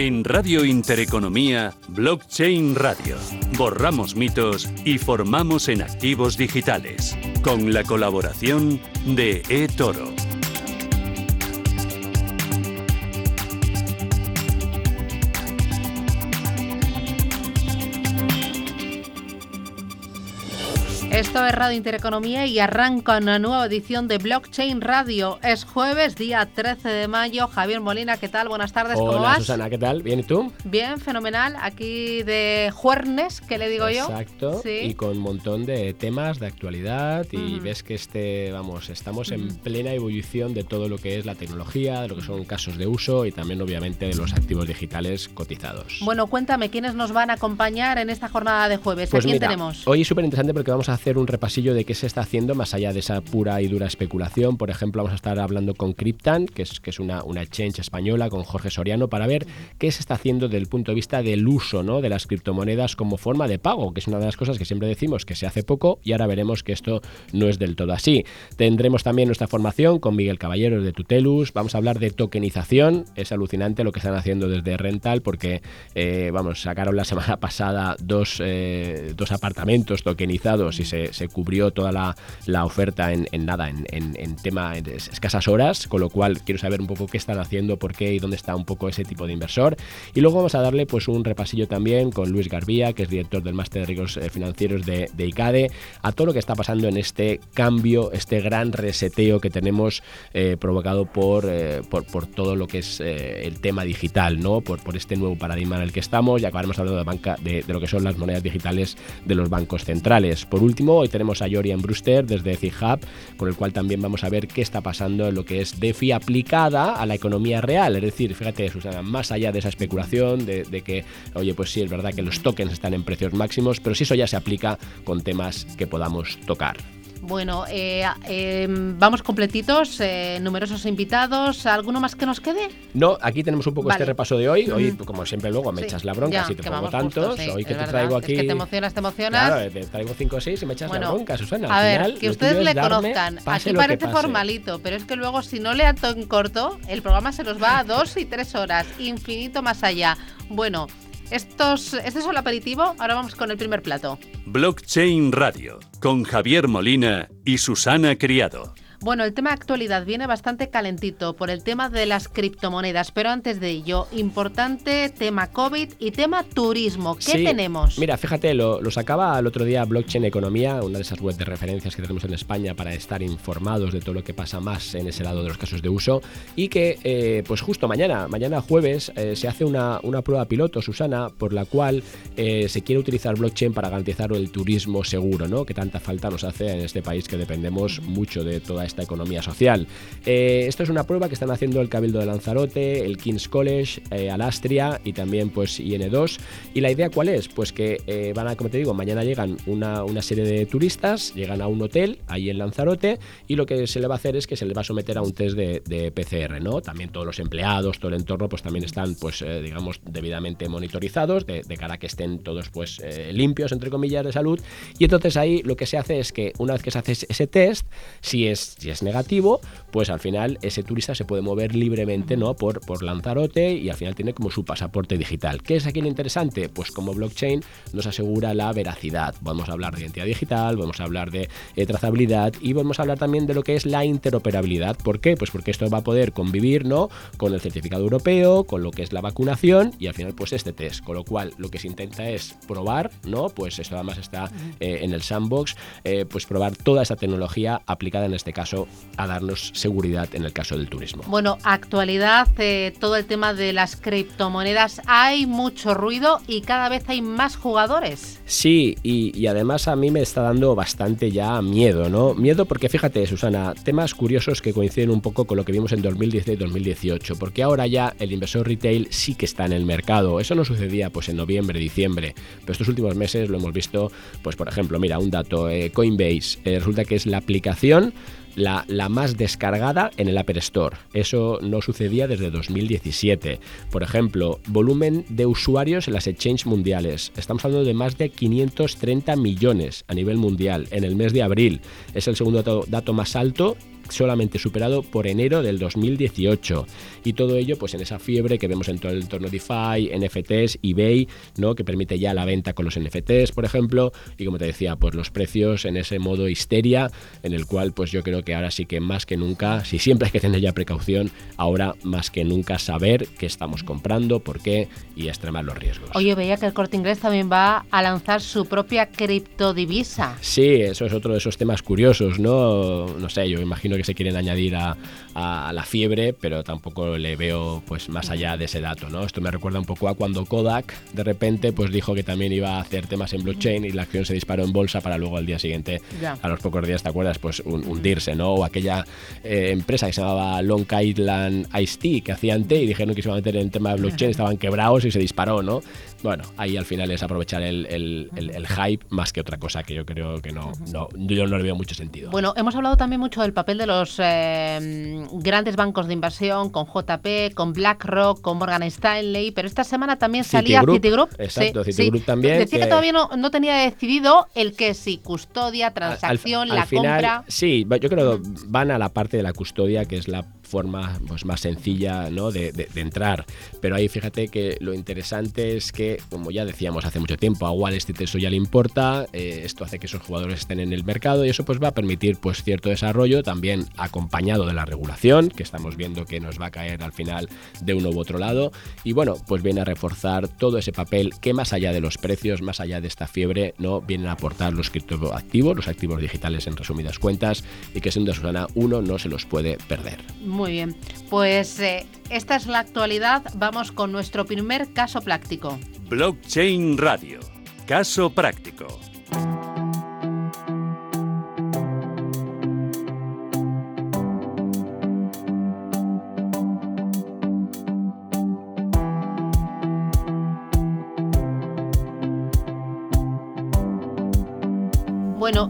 En Radio Intereconomía, Blockchain Radio. Borramos mitos y formamos en activos digitales. Con la colaboración de eToro. Esto es Radio Intereconomía y arranca una nueva edición de Blockchain Radio. Es jueves, día 13 de mayo. Javier Molina, ¿qué tal? Buenas tardes, Hola, ¿cómo vas? Susana, ¿qué tal? ¿Bien y tú? Bien, fenomenal. Aquí de juernes, que le digo yo. Exacto. Sí. Y con un montón de temas de actualidad y ves que este, vamos, estamos en plena ebullición de todo lo que es la tecnología, de lo que son casos de uso y también obviamente de los activos digitales cotizados. Bueno, cuéntame, ¿quiénes nos van a acompañar en esta jornada de jueves? Pues ¿A quién mira, tenemos? Hoy es súper interesante porque vamos a hacer un repasillo de qué se está haciendo más allá de esa pura y dura especulación. Por ejemplo, vamos a estar hablando con Cryptan, que es, que es una, una exchange española, con Jorge Soriano, para ver qué se está haciendo desde el punto de vista del uso ¿no? de las criptomonedas como forma de pago, que es una de las cosas que siempre decimos que se hace poco y ahora veremos que esto no es del todo así. Tendremos también nuestra formación con Miguel Caballero de Tutelus. Vamos a hablar de tokenización. Es alucinante lo que están haciendo desde Rental porque, eh, vamos, sacaron la semana pasada dos, eh, dos apartamentos tokenizados y se, se cubrió toda la, oferta en, en nada, en, en- en tema de escasas horas, con lo cual quiero saber un poco qué están haciendo, por qué y dónde está un poco ese tipo de inversor. Y luego vamos a darle pues un repasillo también con Luis Garbía, que es director del Máster de Riesgos eh, Financieros de, de ICADE, a todo lo que está pasando en este cambio, este gran reseteo que tenemos eh, provocado por, eh, por, por todo lo que es el tema digital, ¿no? Por, este nuevo paradigma en el que estamos y acabaremos hablando de, banca, de lo que son las monedas digitales de los bancos centrales. Por último, hoy tenemos a Jorian Brewster desde CIHub, con el cual también vamos a ver qué está pasando en lo que es DeFi aplicada a la economía real. Es decir, fíjate, Susana, más allá de esa especulación, de, de que, oye, pues sí, es verdad que los tokens están en precios máximos, pero si eso ya se aplica con temas que podamos tocar. Bueno, eh, eh, vamos completitos, eh, numerosos invitados. ¿Alguno más que nos quede? No, aquí tenemos un poco Vale. este repaso de hoy. Hoy, Ujú. como siempre, luego me Sí, echas la bronca ya, si te que pongo tantos. justos, sí, hoy que es te verdad. traigo Es aquí. que te emocionas, te emocionas. Claro, te traigo 5 o 6 y me echas Bueno, la bronca, Susana. A Al ver, final, que lo ustedes le es conozcan. Aquí que parece formalito, pero es que luego si no le ato en corto, el programa se nos va a dos y tres horas, infinito más allá. Bueno, estos, este es el aperitivo, ahora vamos con el primer plato. Blockchain Radio. Con Javier Molina y Susana Criado. Bueno, el tema de actualidad viene bastante calentito por el tema de las criptomonedas, pero antes de ello, importante tema COVID y tema turismo. ¿Qué Sí, tenemos? Mira, fíjate, lo, lo sacaba el otro día Blockchain Economía, una de esas webs de referencias que tenemos en España para estar informados de todo lo que pasa más en ese lado de los casos de uso. Y que, eh, pues justo mañana, mañana jueves, eh, se hace una, una prueba piloto, Susana, por la cual eh, se quiere utilizar blockchain para garantizar el turismo seguro, ¿no? Que tanta falta nos hace en este país que dependemos mucho de toda esta economía social. Eh, esto es una prueba que están haciendo el Cabildo de Lanzarote, el King's College, eh, Alastria y también pues IN2. Y la idea cuál es? Pues que eh, van a, como te digo, mañana llegan una, una serie de turistas, llegan a un hotel ahí en Lanzarote y lo que se le va a hacer es que se le va a someter a un test de, PCR, ¿no? También todos los empleados, todo el entorno, pues también están, pues, eh, digamos, debidamente monitorizados de, de cara a que estén todos, pues, limpios, entre comillas, de salud. Y entonces ahí lo que se hace es que una vez que se hace ese test, si es, si es negativo, pues al final ese turista se puede mover libremente, ¿no? Por, por Lanzarote y al final tiene como su pasaporte digital. ¿Qué es aquí lo interesante? Pues como blockchain nos asegura la veracidad. Vamos a hablar de identidad digital, vamos a hablar de eh, trazabilidad y vamos a hablar también de lo que es la interoperabilidad. ¿Por qué? Pues porque esto va a poder convivir, ¿no? Con el certificado europeo, con lo que es la vacunación y al final pues este test. Con lo cual lo que se intenta es probar, ¿no? Pues esto además está eh, en el sandbox, eh, pues probar toda esa tecnología aplicada en este caso a darnos seguridad en el caso del turismo. Bueno, actualidad, eh, todo el tema de las criptomonedas, hay mucho ruido y cada vez hay más jugadores. Sí, y, y además a mí me está dando bastante ya miedo, ¿no? Miedo porque fíjate, Susana, temas curiosos que coinciden un poco con lo que vimos en 2016 y 2018, porque ahora ya el inversor retail sí que está en el mercado. Eso no sucedía pues en noviembre, diciembre, pero estos últimos meses lo hemos visto, pues por ejemplo, mira, un dato, eh, Coinbase, eh, resulta que es la aplicación la, la, más descargada en el App Store. Eso no sucedía desde 2017. Por ejemplo, volumen de usuarios en las exchanges mundiales. Estamos hablando de más de 530 millones a nivel mundial en el mes de abril. Es el segundo dato, dato más alto solamente superado por enero del 2018. Y todo ello pues en esa fiebre que vemos en todo el entorno DeFi, NFTs, eBay, ¿no? que permite ya la venta con los NFTs, por ejemplo, y como te decía, pues los precios en ese modo histeria, en el cual pues yo creo que ahora sí que más que nunca, si siempre hay que tener ya precaución, ahora más que nunca saber qué estamos comprando, por qué y extremar los riesgos. Oye, veía que el corte inglés también va a lanzar su propia criptodivisa. Sí, eso es otro de esos temas curiosos, ¿no? No sé, yo imagino que se quieren añadir a, la fiebre, pero tampoco le veo pues más allá de ese dato, ¿no? Esto me recuerda un poco a cuando Kodak de repente pues dijo que también iba a hacer temas en blockchain y la acción se disparó en bolsa para luego al día siguiente, a los pocos días, ¿te acuerdas? Pues hundirse, ¿no? O aquella eh, empresa que se llamaba Long Island Ice Tea que hacían té y dijeron que se iban a meter en el tema de blockchain, estaban quebrados y se disparó, ¿no? Bueno, ahí al final es aprovechar el, el, hype más que otra cosa que yo creo que no, no, yo no le veo mucho sentido. Bueno, hemos hablado también mucho del papel de los eh, grandes bancos de inversión, con JP, con BlackRock, con Morgan Stanley, pero esta semana también salía Citigroup. Exacto, Citigroup también. Decía que, todavía no, no, tenía decidido el que si custodia, transacción, la compra. Sí, yo creo que van a la parte de la custodia, que es la forma pues, más sencilla ¿no? de, entrar. Pero ahí fíjate que lo interesante es que, como ya decíamos hace mucho tiempo, a Wall Street eso ya le importa, eh, esto hace que esos jugadores estén en el mercado y eso pues va a permitir pues cierto desarrollo, también acompañado de la regulación, que estamos viendo que nos va a caer al final de uno u otro lado. Y bueno, pues viene a reforzar todo ese papel que más allá de los precios, más allá de esta fiebre, no vienen a aportar los criptoactivos, los activos digitales en resumidas cuentas, y que sin duda Susana uno no se los puede perder. Bien, pues eh, esta es la actualidad. Vamos con nuestro primer caso práctico. Blockchain Radio. Caso práctico.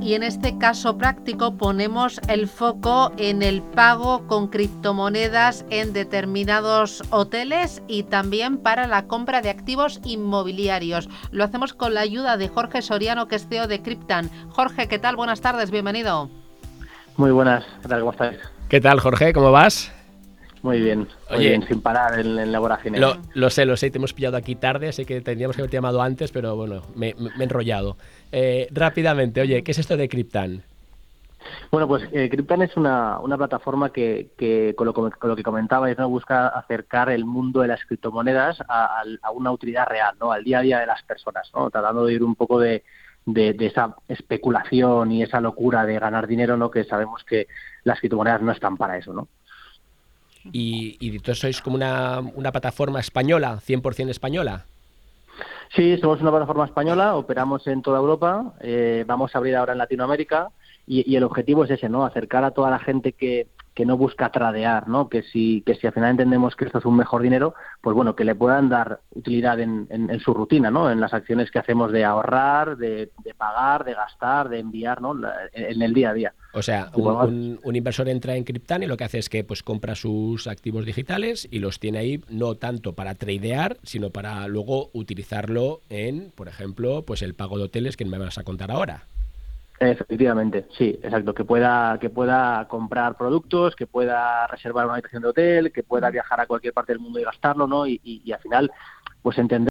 Y en este caso práctico ponemos el foco en el pago con criptomonedas en determinados hoteles y también para la compra de activos inmobiliarios. Lo hacemos con la ayuda de Jorge Soriano, que es CEO de Cryptan. Jorge, ¿qué tal? Buenas tardes, bienvenido. Muy buenas, ¿qué tal? ¿Cómo estáis? ¿Qué tal, Jorge? ¿Cómo vas? Muy bien, muy bien, sin parar en, en la Lo, lo, sé, lo sé, te hemos pillado aquí tarde, sé que tendríamos que haberte llamado antes, pero bueno, me, he enrollado. Eh, rápidamente, oye, ¿qué es esto de Cryptan? Bueno, pues eh, Cryptan es una, una plataforma que, que con, lo, con, lo, que comentabais, ¿no? busca acercar el mundo de las criptomonedas a, a, una utilidad real, ¿no? al día a día de las personas, ¿no? tratando de ir un poco de, de, de, esa especulación y esa locura de ganar dinero, ¿no? que sabemos que las criptomonedas no están para eso. ¿no? Y, y entonces sois como una, una plataforma española, 100% española. Sí, somos una plataforma española, operamos en toda Europa, eh, vamos a abrir ahora en Latinoamérica y, y, el objetivo es ese, ¿no? Acercar a toda la gente que, que no busca tradear, ¿no? Que si, que si al final entendemos que esto es un mejor dinero, pues bueno, que le puedan dar utilidad en, en, su rutina, ¿no? En las acciones que hacemos de ahorrar, de, de pagar, de gastar, de enviar, ¿no? En el día a día. O sea, un, un, inversor entra en Cryptan y lo que hace es que pues compra sus activos digitales y los tiene ahí no tanto para tradear, sino para luego utilizarlo en, por ejemplo, pues el pago de hoteles que me vas a contar ahora. Efectivamente, sí, exacto. Que pueda, que pueda comprar productos, que pueda reservar una habitación de hotel, que pueda viajar a cualquier parte del mundo y gastarlo, ¿no? Y, y, y al final, pues entender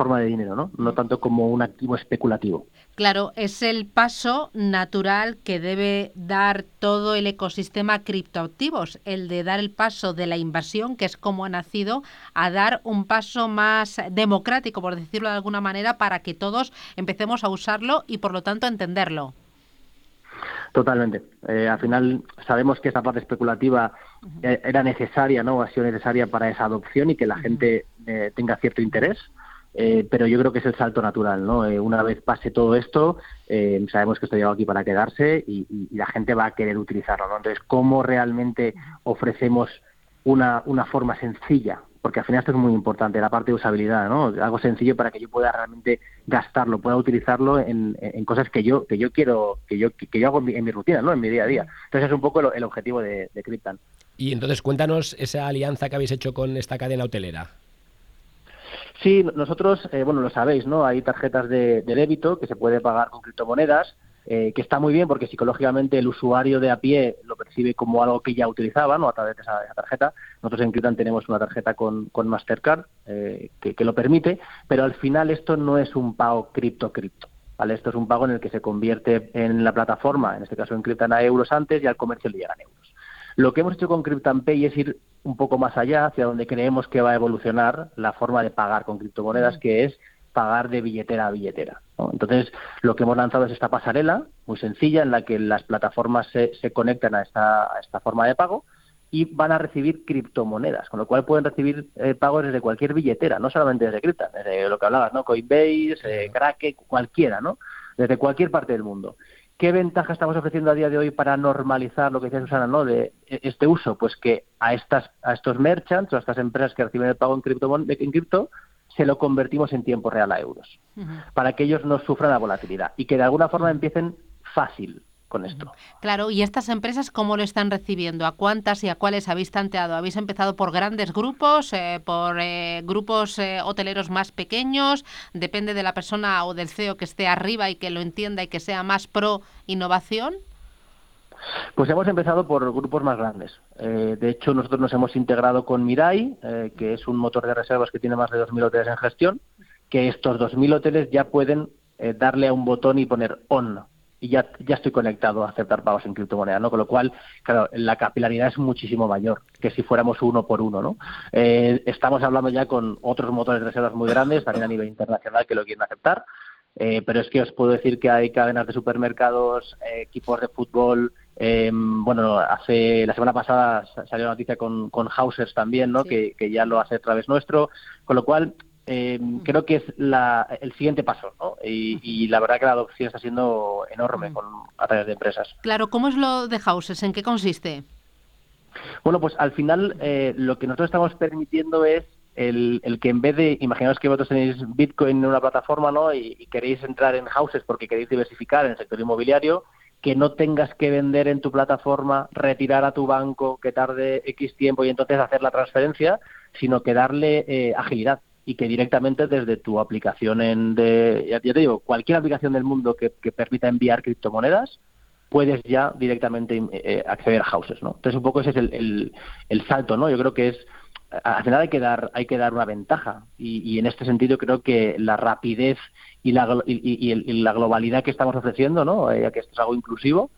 forma de dinero, ¿no? No tanto como un activo especulativo. Claro, es el paso natural que debe dar todo el ecosistema criptoactivos, el de dar el paso de la invasión, que es como ha nacido, a dar un paso más democrático, por decirlo de alguna manera, para que todos empecemos a usarlo y por lo tanto entenderlo. Totalmente. Eh, al final sabemos que esa parte especulativa eh, era necesaria, ¿no? Ha sido necesaria para esa adopción y que la gente eh, tenga cierto interés. Eh, pero yo creo que es el salto natural, ¿no? Eh, una vez pase todo esto, eh, sabemos que esto llega aquí para quedarse y, la gente va a querer utilizarlo, ¿no? Entonces, ¿cómo realmente ofrecemos una, una forma sencilla? Porque al final esto es muy importante, la parte de usabilidad, ¿no? Algo sencillo para que yo pueda realmente gastarlo, pueda utilizarlo en, en cosas que yo que yo quiero, que yo que yo hago en mi, rutina, ¿no? En mi día a día. Entonces es un poco el, el objetivo de, de Cryptan. Y entonces cuéntanos esa alianza que habéis hecho con esta cadena hotelera. Sí, nosotros, eh, bueno, lo sabéis, ¿no? Hay tarjetas de, de, débito que se puede pagar con criptomonedas, eh, que está muy bien porque psicológicamente el usuario de a pie lo, percibe como algo que ya utilizaban o a través de esa, tarjeta. Nosotros en Krypton tenemos una tarjeta con, con Mastercard eh, que, lo permite, pero al final esto no es un pago cripto-cripto. ¿vale? Esto es un pago en el que se convierte en la plataforma, en este caso en Krypton a euros antes y al comercio le llegan euros. Lo que hemos hecho con Krypton Pay es ir un poco más allá, hacia donde creemos que va a evolucionar la forma de pagar con criptomonedas, mm. que es pagar de billetera a billetera. Entonces, lo que hemos lanzado es esta pasarela muy sencilla en la que las plataformas se, se conectan a esta, a esta forma de pago y van a recibir criptomonedas, con lo cual pueden recibir eh, pagos desde cualquier billetera, no solamente desde cripto, desde lo que hablabas, ¿no? Coinbase, eh, Kraken, cualquiera, ¿no? Desde cualquier parte del mundo. ¿Qué ventaja estamos ofreciendo a día de hoy para normalizar lo que decía Susana, ¿no? De e, este uso, pues que a estas a estos merchants o a estas empresas que reciben el pago en cripto, en cripto se lo convertimos en tiempo real a euros, para que ellos no sufran la volatilidad y que de alguna forma empiecen fácil con esto. Claro, ¿y estas empresas cómo lo están recibiendo? ¿A cuántas y a cuáles habéis tanteado? ¿Habéis empezado por grandes grupos, eh, por eh, grupos eh, hoteleros más pequeños? ¿Depende de la persona o del CEO que esté arriba y que lo entienda y que sea más pro innovación? Pues hemos empezado por grupos más grandes. Eh, de hecho, nosotros nos hemos integrado con Mirai, eh, que es un motor de reservas que tiene más de 2.000 hoteles en gestión, que estos 2.000 hoteles ya pueden eh, darle a un botón y poner on y ya, ya estoy conectado a aceptar pagos en criptomoneda, ¿no? Con lo cual, claro, la capilaridad es muchísimo mayor que si fuéramos uno por uno, ¿no? estamos hablando ya con otros motores de reservas muy grandes, también a nivel internacional, que lo quieren aceptar, pero es que os puedo decir que hay cadenas de supermercados, equipos de fútbol, eh, bueno, hace la semana pasada salió la noticia con, con Hausers también, ¿no? Que, ya lo hace a través nuestro, con lo cual eh, creo que es la, el siguiente paso, ¿no? Y, la verdad que la adopción está siendo enorme con, a través de empresas. Claro, ¿cómo es lo de Hausers? ¿En qué consiste? Bueno, pues al final eh, lo que nosotros estamos permitiendo es el, el, que en vez de, imaginaos que vosotros tenéis Bitcoin en una plataforma, ¿no? Y, y queréis entrar en houses porque queréis diversificar en el sector inmobiliario, que no tengas que vender en tu plataforma, retirar a tu banco, que tarde X tiempo y entonces hacer la transferencia, sino que darle eh, agilidad y que directamente desde tu aplicación en de, ya, te digo, cualquier aplicación del mundo que, permita enviar criptomonedas, puedes ya directamente eh, acceder a houses, ¿no? Entonces un poco ese es el, el, el salto, ¿no? Yo creo que es al final hay que dar hay que dar una ventaja y, en este sentido creo que la rapidez y la, y, la globalidad que estamos ofreciendo no ya que esto es algo inclusivo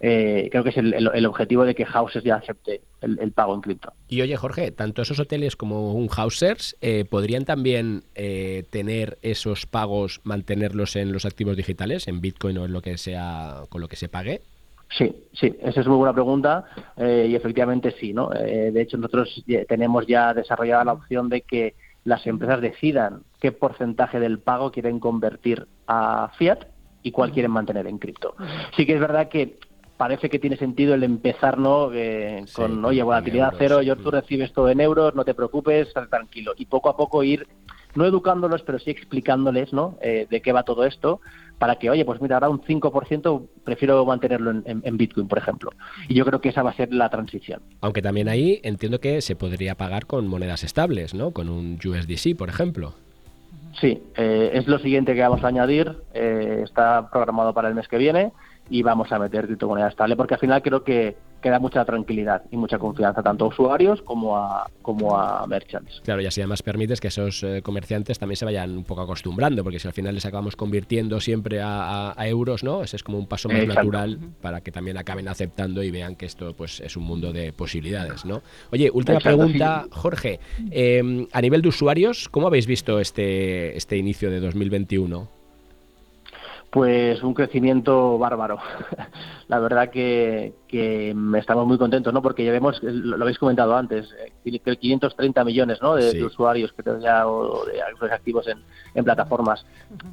eh, creo que es el, objetivo de que Houses ya acepte el, pago en cripto. Y oye, Jorge, tanto esos hoteles como un Housers eh, podrían también eh, tener esos pagos, mantenerlos en los activos digitales, en Bitcoin o en lo que sea, con lo que se pague. Sí, sí, esa es muy buena pregunta eh, y efectivamente sí, ¿no? Eh, de hecho, nosotros tenemos ya desarrollada la opción de que las empresas decidan qué porcentaje del pago quieren convertir a fiat y cuál quieren mantener en cripto. Sí que es verdad que parece que tiene sentido el empezar ¿no? Eh, con, oye, volatilidad cero, yo tú recibes todo en euros, no te preocupes, tranquilo. Y poco a poco ir, no educándolos, pero sí explicándoles ¿no? de qué va todo esto para que, oye, pues mira, ahora un 5% prefiero mantenerlo en, Bitcoin, por ejemplo. Y yo creo que esa va a ser la transición. Aunque también ahí entiendo que se podría pagar con monedas estables, ¿no? Con un USDC, por ejemplo. Sí, eh, es lo siguiente que vamos a añadir. Eh, está programado para el mes que viene y vamos a meter criptomoneda estable porque al final creo que, que da mucha tranquilidad y mucha confianza tanto a usuarios como a, como a merchants. Claro, y así además permites que esos eh, comerciantes también se vayan un poco acostumbrando, porque si al final les acabamos convirtiendo siempre a, euros, ¿no? Ese es como un paso más natural para que también acaben aceptando y vean que esto pues es un mundo de posibilidades, ¿no? Oye, última pregunta, Jorge. Em, a nivel de usuarios, ¿cómo habéis visto este, este inicio de 2021? Pues un crecimiento bárbaro. La verdad que, estamos muy contentos, ¿no? Porque ya vemos, lo habéis comentado antes, 530 eh, millones ¿no? de, usuarios que ya o de activos en, plataformas.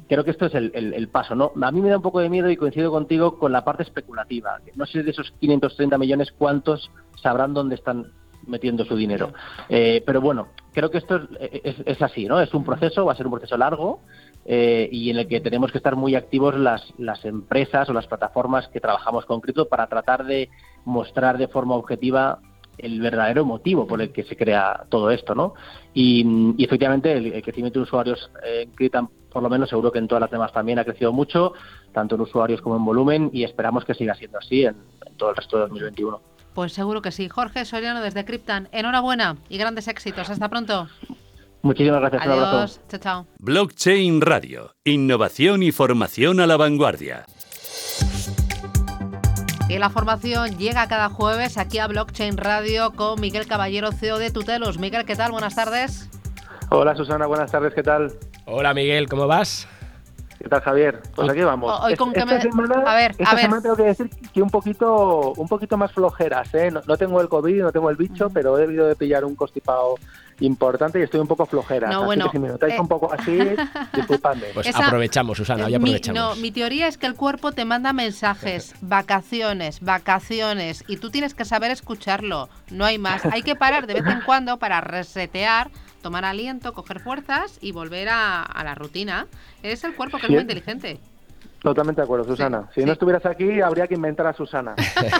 Creo que esto es el, paso, ¿no? A mí me da un poco de miedo y coincido contigo con la parte especulativa. No sé de esos 530 millones cuántos sabrán dónde están metiendo su dinero. Eh, pero bueno, creo que esto es, es, así, ¿no? Es un proceso, va a ser un proceso largo, eh, y en el que tenemos que estar muy activos las, las empresas o las plataformas que trabajamos con cripto para tratar de mostrar de forma objetiva el verdadero motivo por el que se crea todo esto, ¿no? Y, efectivamente el, crecimiento de usuarios en cripto, por lo menos seguro que en todas las demás también ha crecido mucho, tanto en usuarios como en volumen, y esperamos que siga siendo así en, en todo el resto de 2021. Pues seguro que sí. Jorge Soriano desde Cryptan, enhorabuena y grandes éxitos. Hasta pronto. Muchísimas gracias. Adiós. Chao, chao. Blockchain Radio. Innovación y formación a la vanguardia. Y la formación llega cada jueves aquí a Blockchain Radio con Miguel Caballero, CEO de Tutelus. Miguel, ¿qué tal? Buenas tardes. Hola Susana, buenas tardes, ¿qué tal? Hola Miguel, ¿cómo vas? ¿Qué tal Javier? Pues aquí vamos. Hoy con esta semana, a ver, esta semana tengo que decir que un poquito, un poquito más flojeras, ¿eh? No, tengo el COVID, no tengo el bicho, pero he debido de pillar un constipado importante y estoy un poco flojera. No, así bueno, que si me notáis eh, un poco así, disculpadme. Pues aprovechamos, Susana, hoy aprovechamos. Mi, no, mi teoría es que el cuerpo te manda mensajes, vacaciones, vacaciones, y tú tienes que saber escucharlo. No hay más. Hay que parar de vez en cuando para resetear tomar aliento, coger fuerzas y volver a, la rutina. Es el cuerpo que es muy inteligente. Totalmente de acuerdo, Susana. si no estuvieras aquí, habría que inventar a Susana.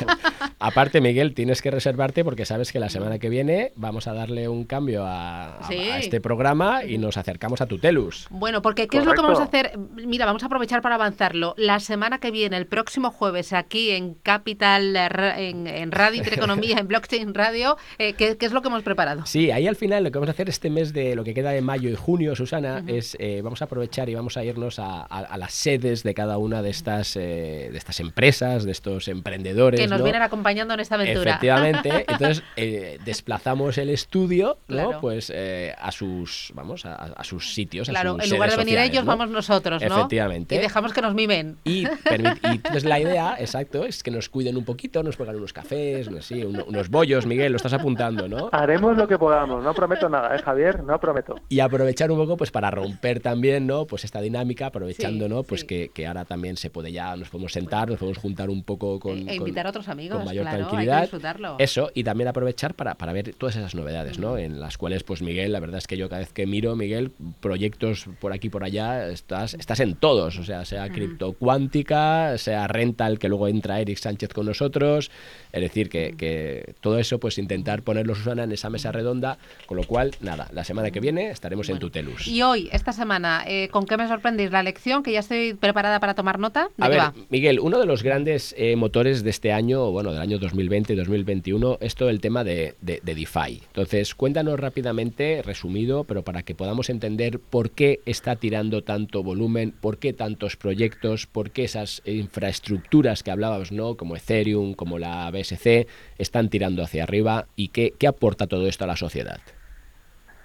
Aparte, Miguel, tienes que reservarte porque sabes que la semana que viene vamos a darle un cambio a, este programa y nos acercamos a Tutelus. Bueno, porque ¿qué es lo que vamos a hacer? Mira, vamos a aprovechar para avanzarlo. La semana que viene, el próximo jueves, aquí en Capital, en, Radio Intereconomía, en Blockchain Radio, eh, ¿qué, es lo que hemos preparado? Sí, ahí al final lo que vamos a hacer este mes de lo que queda de mayo y junio, Susana, es eh, vamos a aprovechar y vamos a irnos a las sedes de cada una de estas, eh, de estas empresas, de estos emprendedores. Que nos vienen acompañando en esta aventura. Efectivamente. Entonces, eh, desplazamos el estudio ¿no? pues, eh, a sus vamos a, sus sitios. Claro, en lugar de venir ellos, vamos nosotros, ¿no? Efectivamente. Y dejamos que nos mimen. Y, entonces la idea, exacto, es que nos cuiden un poquito, nos pongan unos cafés, no sé, unos bollos, Miguel, lo estás apuntando, ¿no? Haremos lo que podamos, no prometo nada, ¿eh, Javier? No prometo. Y aprovechar un poco, pues, para romper también, ¿no? Pues esta dinámica, aprovechando, ¿no? Pues que, que ahora también se puede ya, nos podemos sentar, nos podemos juntar un poco con, e invitar a otros amigos, con mayor claro, tranquilidad. Hay que disfrutarlo. Eso, y también aprovechar para, para ver todas esas novedades, ¿no? En las cuales, pues Miguel, la verdad es que yo cada vez que miro, Miguel, proyectos por aquí por allá, estás, estás en todos, o sea, sea cripto cuántica, sea rental, que luego entra Eric Sánchez con nosotros, es decir, que, que todo eso, pues intentar ponerlo, Susana, en esa mesa redonda, con lo cual, nada, la semana que viene estaremos en Tutelus. Y hoy, esta semana, eh, ¿con qué me sorprendéis? La lección, que ya estoy preparada para tomar nota. A ver, Miguel, uno de los grandes eh, motores de este año, bueno, del año 2020 y 2021, es todo el tema de, de, DeFi. Entonces, cuéntanos rápidamente, resumido, pero para que podamos entender por qué está tirando tanto volumen, por qué tantos proyectos, por qué esas infraestructuras que hablábamos, ¿no? Como Ethereum, como la BSC, están tirando hacia arriba y qué, qué aporta todo esto a la sociedad.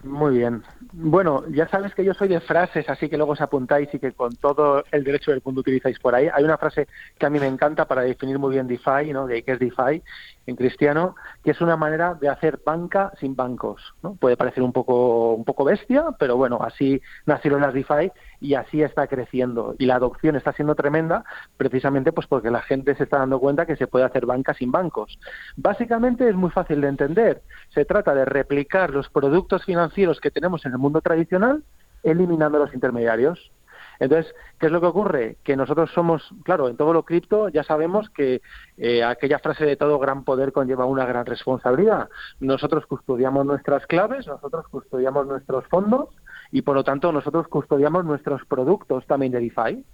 Muy bien. Bueno, ya sabes que yo soy de frases, así que luego os apuntáis y que con todo el derecho del mundo utilizáis por ahí. Hay una frase que a mí me encanta para definir muy bien DeFi, ¿no? De qué es DeFi en cristiano, que es una manera de hacer banca sin bancos, ¿no? Puede parecer un poco un poco bestia, pero bueno, así nacieron las DeFi y así está creciendo y la adopción está siendo tremenda precisamente pues porque la gente se está dando cuenta que se puede hacer banca sin bancos. Básicamente es muy fácil de entender. Se trata de replicar los productos financieros que tenemos en el mundo tradicional eliminando los intermediarios. Entonces, ¿qué es lo que ocurre? Que nosotros somos, claro, en todo lo cripto ya sabemos que eh, aquella frase de todo gran poder conlleva una gran responsabilidad. Nosotros custodiamos nuestras claves, nosotros custodiamos nuestros fondos y por lo tanto nosotros custodiamos nuestros productos también de DeFi.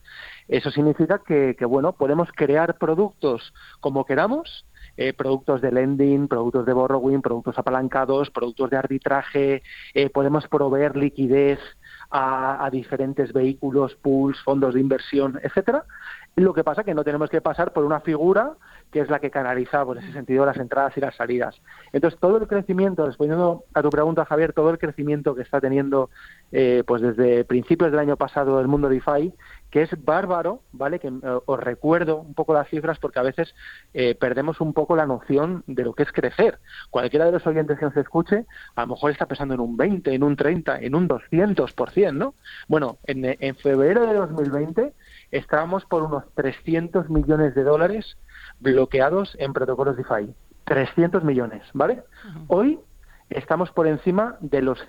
Eso significa que, bueno, podemos crear productos como queramos, eh, productos de lending, productos de borrowing, productos apalancados, productos de arbitraje, eh, podemos proveer liquidez a, a, diferentes vehículos, pools, fondos de inversión, etcétera. Lo que pasa es que no tenemos que pasar por una figura que es la que canaliza, por ese sentido, las entradas y las salidas. Entonces, todo el crecimiento, respondiendo a tu pregunta, Javier, todo el crecimiento que está teniendo eh, pues desde principios del año pasado el mundo DeFi, que es bárbaro, ¿vale? Que eh, os recuerdo un poco las cifras porque a veces eh, perdemos un poco la noción de lo que es crecer. Cualquiera de los oyentes que nos escuche, a lo mejor está pensando en un 20, en un 30, en un 200%, ¿no? Bueno, en, en febrero de 2020 estábamos por unos 300 millones de dólares bloqueados en protocolos DeFi. 300 millones, ¿vale? Hoy estamos por encima de los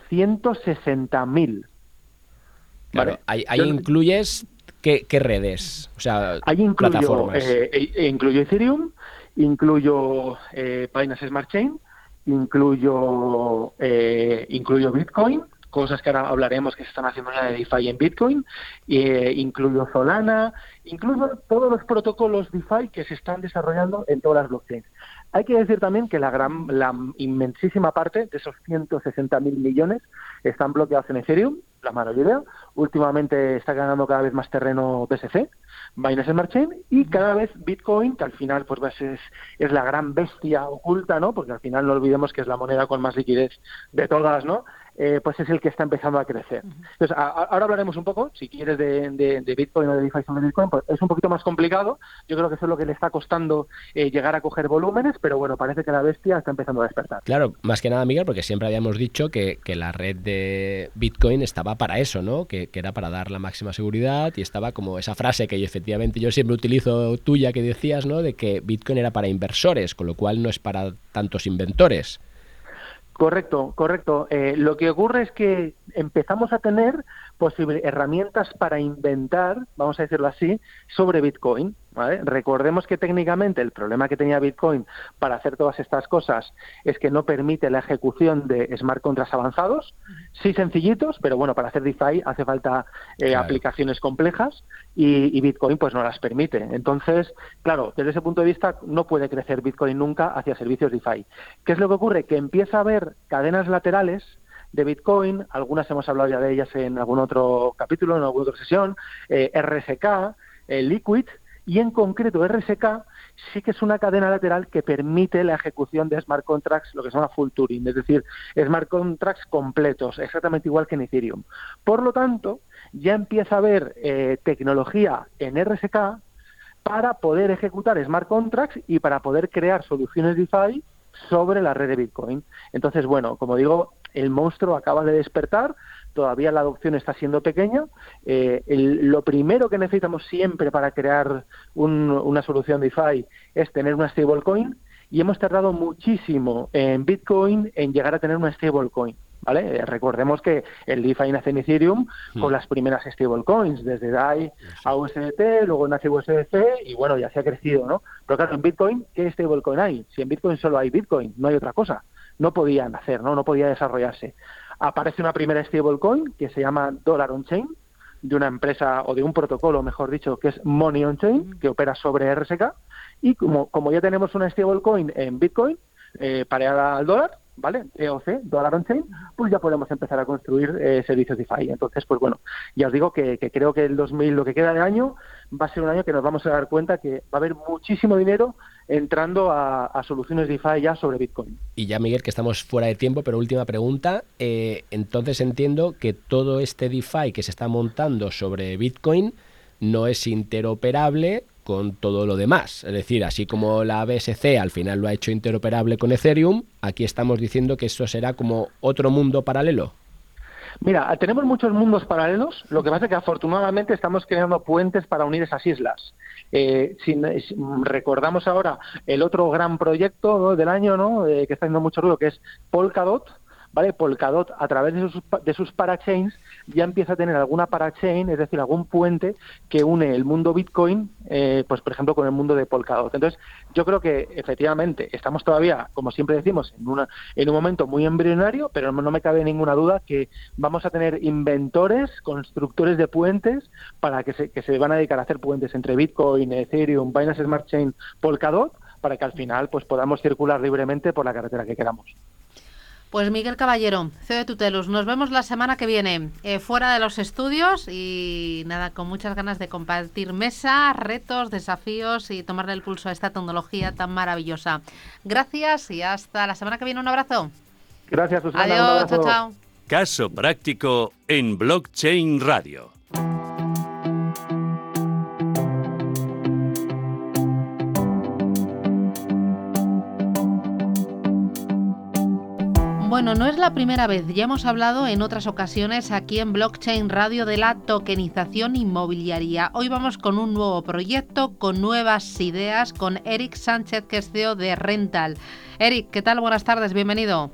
160.000. ¿vale? ahí, incluyes ¿qué, redes, o sea, ahí incluyo, plataformas. Eh, eh, incluyo Ethereum, incluyo eh, Binance Smart Chain, incluyo, eh, incluyo Bitcoin, cosas que ahora hablaremos que se están haciendo ya de DeFi en Bitcoin, eh, incluyo Solana, incluso todos los protocolos DeFi que se están desarrollando en todas las blockchains. Hay que decir también que la, gran, la inmensísima parte de esos 160.000 millones están bloqueados en Ethereum, la mayoría. Últimamente está ganando cada vez más terreno BSC, Binance Smart Chain, y cada vez Bitcoin, que al final pues es, es la gran bestia oculta, ¿no? Porque al final no olvidemos que es la moneda con más liquidez de todas, ¿no? Eh, pues es el que está empezando a crecer. Entonces, ahora hablaremos un poco, si quieres, de, Bitcoin o de DeFi sobre Bitcoin, pues es un poquito más complicado. Yo creo que eso es lo que le está costando eh, llegar a coger volúmenes, pero bueno, parece que la bestia está empezando a despertar. Claro, más que nada, Miguel, porque siempre habíamos dicho que, la red de Bitcoin estaba para eso, ¿no? Que, que, era para dar la máxima seguridad y estaba como esa frase que efectivamente yo siempre utilizo tuya que decías, ¿no? De que Bitcoin era para inversores, con lo cual no es para tantos inventores. Correcto, correcto. Eh, lo que ocurre es que empezamos a tener posibles herramientas para inventar, vamos a decirlo así, sobre Bitcoin. Recordemos que técnicamente el problema que tenía Bitcoin para hacer todas estas cosas es que no permite la ejecución de smart contracts avanzados, sí sencillitos, pero bueno, para hacer DeFi hace falta eh, aplicaciones complejas y, Bitcoin pues no las permite. Entonces, claro, desde ese punto de vista no puede crecer Bitcoin nunca hacia servicios DeFi. ¿Qué es lo que ocurre? Que empieza a haber cadenas laterales de Bitcoin, algunas hemos hablado ya de ellas en algún otro capítulo, en alguna otra sesión, eh, RSK, eh, Liquid, y en concreto RSK sí que es una cadena lateral que permite la ejecución de smart contracts, lo que se llama full Turing, es decir, smart contracts completos, exactamente igual que en Ethereum. Por lo tanto, ya empieza a haber eh, tecnología en RSK para poder ejecutar smart contracts y para poder crear soluciones DeFi sobre la red de Bitcoin. Entonces, bueno, como digo, el monstruo acaba de despertar, todavía la adopción está siendo pequeña. Eh, lo primero que necesitamos siempre para crear una solución DeFi es tener una stablecoin y hemos tardado muchísimo en Bitcoin en llegar a tener una stablecoin. ¿Vale? Eh, recordemos que el DeFi nace en Ethereum hmm. con las primeras stablecoins, desde DAI a USDT, luego nace USDC y bueno, ya se ha crecido, ¿no? Pero claro, en Bitcoin, ¿qué stablecoin hay? Si en Bitcoin solo hay Bitcoin, no hay otra cosa. No podían hacer, ¿no? No podía desarrollarse aparece una primera stablecoin que se llama Dollar on Chain, de una empresa o de un protocolo, mejor dicho, que es Money on Chain, que opera sobre RSK. Y como, como ya tenemos una stablecoin en Bitcoin, eh, pareada al dólar, ¿vale? EOC, Dollar on Chain, pues ya podemos empezar a construir eh, servicios DeFi. Entonces, pues bueno, ya os digo que, creo que el 2000, lo que queda de año, va a ser un año que nos vamos a dar cuenta que va a haber muchísimo dinero entrando a, soluciones DeFi ya sobre Bitcoin. Y ya, Miguel, que estamos fuera de tiempo, pero última pregunta. Eh, entonces entiendo que todo este DeFi que se está montando sobre Bitcoin no es interoperable con todo lo demás. Es decir, así como la BSC al final lo ha hecho interoperable con Ethereum, aquí estamos diciendo que eso será como otro mundo paralelo. Mira, tenemos muchos mundos paralelos, lo que pasa es que afortunadamente estamos creando puentes para unir esas islas. Eh, recordamos ahora el otro gran proyecto del año ¿no? Eh, que está haciendo mucho ruido, que es Polkadot, ¿vale? Polkadot a través de sus, de sus parachains ya empieza a tener alguna parachain, es decir, algún puente que une el mundo Bitcoin, eh, pues por ejemplo, con el mundo de Polkadot. Entonces, yo creo que efectivamente estamos todavía, como siempre decimos, en, una, en un momento muy embrionario, pero no me cabe ninguna duda que vamos a tener inventores, constructores de puentes para que se, que se van a dedicar a hacer puentes entre Bitcoin, Ethereum, Binance Smart Chain, Polkadot, para que al final pues podamos circular libremente por la carretera que queramos. Pues Miguel Caballero, CEO de Tutelus, nos vemos la semana que viene eh, fuera de los estudios y nada, con muchas ganas de compartir mesa, retos, desafíos y tomarle el pulso a esta tecnología tan maravillosa. Gracias y hasta la semana que viene. Un abrazo. Gracias, Susana. Adiós, chao, chao. Caso práctico en Blockchain Radio. Bueno, no es la primera vez, ya hemos hablado en otras ocasiones aquí en Blockchain Radio de la tokenización inmobiliaria. Hoy vamos con un nuevo proyecto, con nuevas ideas, con Eric Sánchez, que es CEO de Rental. Eric, ¿qué tal? Buenas tardes, bienvenido.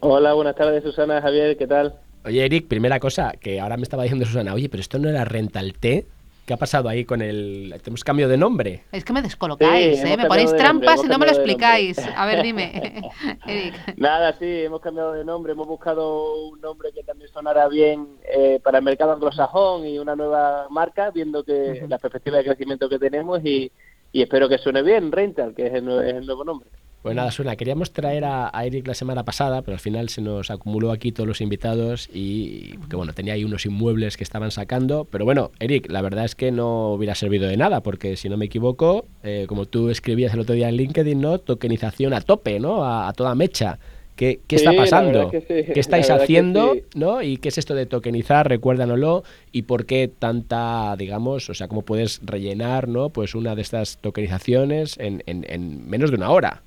Hola, buenas tardes Susana, Javier, ¿qué tal? Oye, Eric, primera cosa, que ahora me estaba diciendo Susana, oye, pero esto no era Rental T. ¿Qué ha pasado ahí con el... Tenemos cambio de nombre. Es que me descolocáis, ¿eh? Me ponéis trampas y no me lo explicáis. A ver, dime, Eric. Nada, sí, hemos cambiado de nombre. Hemos buscado un nombre que también sonara bien eh, para el mercado anglosajón y una nueva marca, viendo que la perspectiva de crecimiento que tenemos y, espero que suene bien, Rental, que es el, nuevo nombre. Pues nada, Suena, queríamos traer a, Eric la semana pasada, pero al final se nos acumuló aquí todos los invitados y que bueno, tenía ahí unos inmuebles que estaban sacando. Pero bueno, Eric, la verdad es que no hubiera servido de nada, porque si no me equivoco, eh, como tú escribías el otro día en LinkedIn, ¿no? Tokenización a tope, ¿no? A, toda mecha. ¿Qué, qué está pasando? ¿Qué estáis haciendo? ¿no? ¿Y qué es esto de tokenizar? Recuérdanoslo. ¿Y por qué tanta, digamos, o sea, cómo puedes rellenar, ¿no? Pues una de estas tokenizaciones en, en, en menos de una hora.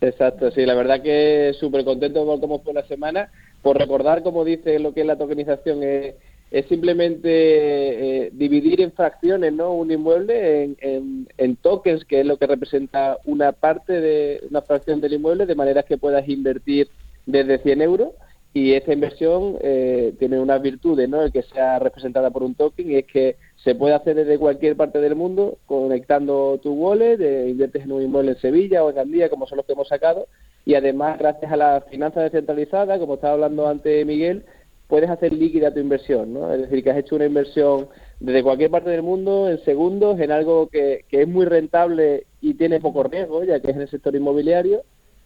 Exacto, sí, la verdad que súper contento por cómo fue la semana. Por recordar, como dice lo que es la tokenización, es, es simplemente eh, dividir en fracciones ¿no? un inmueble en, en, tokens, que es lo que representa una parte de una fracción del inmueble, de manera que puedas invertir desde 100 euros y esta inversión eh, tiene unas virtudes, ¿no? El que sea representada por un token y es que se puede hacer desde cualquier parte del mundo conectando tu wallet, de, inviertes en un inmueble en Sevilla o en Gandía, como son los que hemos sacado, y además gracias a la finanza descentralizada, como estaba hablando antes Miguel, puedes hacer líquida tu inversión, ¿no? Es decir, que has hecho una inversión desde cualquier parte del mundo en segundos en algo que, que es muy rentable y tiene poco riesgo, ya que es en el sector inmobiliario,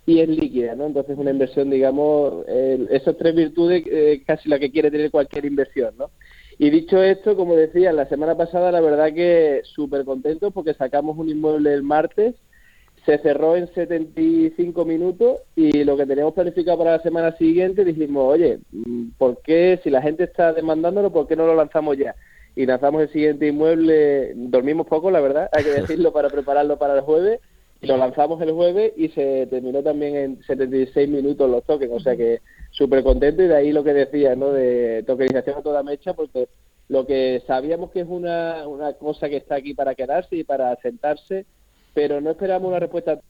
y es líquida, ¿no? Entonces una inversión, digamos, eh, esas tres virtudes eh, casi la que quiere tener cualquier inversión, ¿no? Y dicho esto, como decía, la semana pasada la verdad que súper contento porque sacamos un inmueble el martes, se cerró en 75 minutos y lo que teníamos planificado para la semana siguiente dijimos, oye, mm, ¿por qué si la gente está demandándolo, por qué no lo lanzamos ya? Y lanzamos el siguiente inmueble, dormimos poco, la verdad, hay que decirlo para prepararlo para el jueves lo lanzamos el jueves y se terminó también en 76 minutos los tokens, o sea que súper contento y de ahí lo que decía, ¿no? De tokenización a toda mecha, porque lo que sabíamos que es una, una cosa que está aquí para quedarse y para sentarse, pero no esperamos una respuesta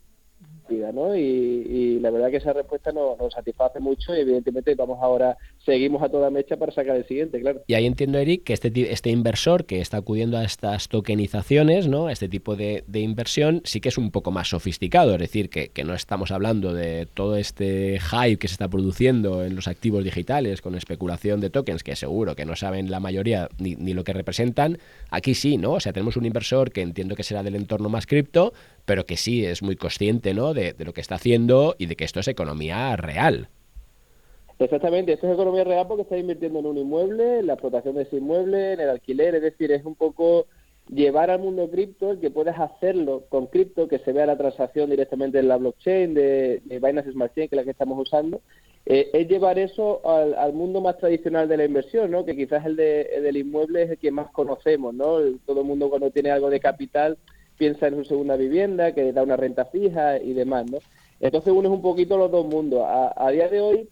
¿no? Y, la verdad que esa respuesta nos, satisface mucho y evidentemente vamos ahora, seguimos a toda mecha para sacar el siguiente, claro. Y ahí entiendo, Eric, que este, este inversor que está acudiendo a estas tokenizaciones, ¿no? Este tipo de, inversión, sí que es un poco más sofisticado, es decir, que, no estamos hablando de todo este hype que se está produciendo en los activos digitales con especulación de tokens, que seguro que no saben la mayoría ni, ni lo que representan. Aquí sí, ¿no? O sea, tenemos un inversor que entiendo que será del entorno más cripto, pero que sí es muy consciente ¿no? de, lo que está haciendo y de que esto es economía real. Exactamente, esto es economía real porque está invirtiendo en un inmueble, en la explotación de ese inmueble, en el alquiler, es decir, es un poco llevar al mundo cripto, que puedas hacerlo con cripto, que se vea la transacción directamente en la blockchain de, Binance Smart Chain, que es la que estamos usando, eh, es llevar eso al, mundo más tradicional de la inversión, ¿no? que quizás el, de, el del inmueble es el que más conocemos, ¿no? todo el mundo cuando tiene algo de capital piensa en su segunda vivienda, que da una renta fija y demás, ¿no? Entonces uno es un poquito los dos mundos. A, día de hoy,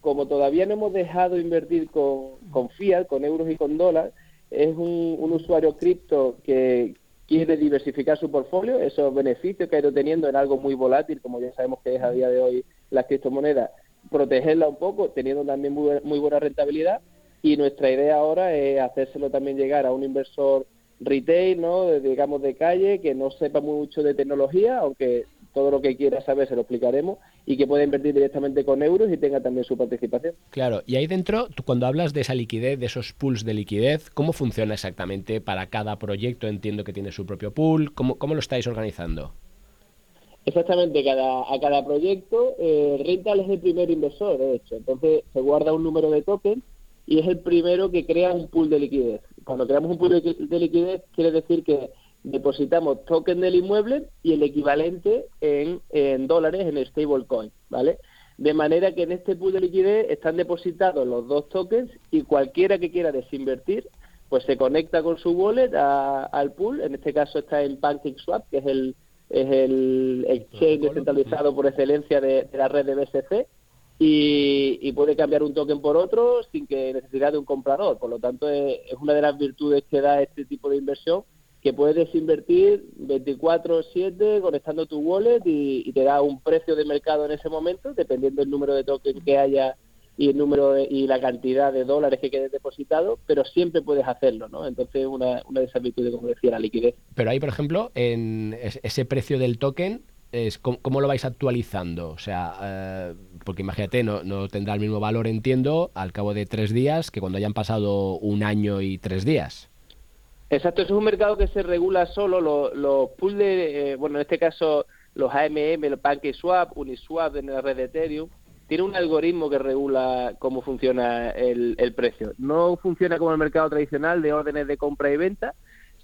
como todavía no hemos dejado invertir con, con fiat, con euros y con dólares, es un, un usuario cripto que quiere diversificar su portfolio, esos beneficios que ha ido teniendo en algo muy volátil, como ya sabemos que es a día de hoy las criptomonedas, protegerla un poco, teniendo también muy, muy buena rentabilidad. Y nuestra idea ahora es hacérselo también llegar a un inversor retail, ¿no? digamos de calle, que no sepa mucho de tecnología, aunque todo lo que quiera saber se lo explicaremos y que pueda invertir directamente con euros y tenga también su participación. Claro, y ahí dentro, tú cuando hablas de esa liquidez, de esos pools de liquidez, ¿cómo funciona exactamente para cada proyecto? Entiendo que tiene su propio pool, ¿cómo, cómo lo estáis organizando? Exactamente, cada, a cada proyecto, eh, Rental es el primer inversor, de hecho, entonces se guarda un número de tokens y es el primero que crea un pool de liquidez. Cuando creamos un pool de liquidez, quiere decir que depositamos token del inmueble y el equivalente en, en dólares en stablecoin, ¿vale? De manera que en este pool de liquidez están depositados los dos tokens y cualquiera que quiera desinvertir, pues se conecta con su wallet al pool. En este caso está en PancakeSwap, que es el, es el exchange descentralizado por excelencia de, de la red de BSC y, puede cambiar un token por otro sin que necesidad de un comprador. Por lo tanto, es, una de las virtudes que da este tipo de inversión, que puedes invertir 24/7 conectando tu wallet y, te da un precio de mercado en ese momento, dependiendo del número de tokens que haya y el número y la cantidad de dólares que quede depositado, pero siempre puedes hacerlo, ¿no? Entonces, una, una de esas virtudes, como decía, la liquidez. Pero ahí, por ejemplo, en ese precio del token, es cómo, lo vais actualizando. O sea, eh, porque imagínate, no, no, tendrá el mismo valor, entiendo, al cabo de tres días que cuando hayan pasado un año y tres días. Exacto, es un mercado que se regula solo. Los, los de, eh, bueno, en este caso, los AMM, el PancakeSwap, Uniswap en la red de Ethereum, tiene un algoritmo que regula cómo funciona el, precio. No funciona como el mercado tradicional de órdenes de compra y venta,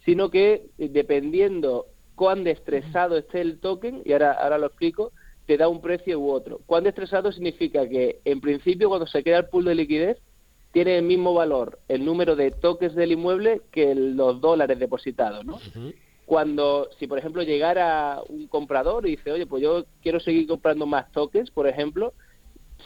sino que dependiendo cuán estresado esté el token, y ahora, ahora lo explico, te da un precio u otro. Cuán estresado significa que, en principio, cuando se queda el pool de liquidez, tiene el mismo valor el número de tokens del inmueble que los dólares depositados, ¿no? Cuando, si por ejemplo llegara un comprador y dice, oye, pues yo quiero seguir comprando más tokens, por ejemplo,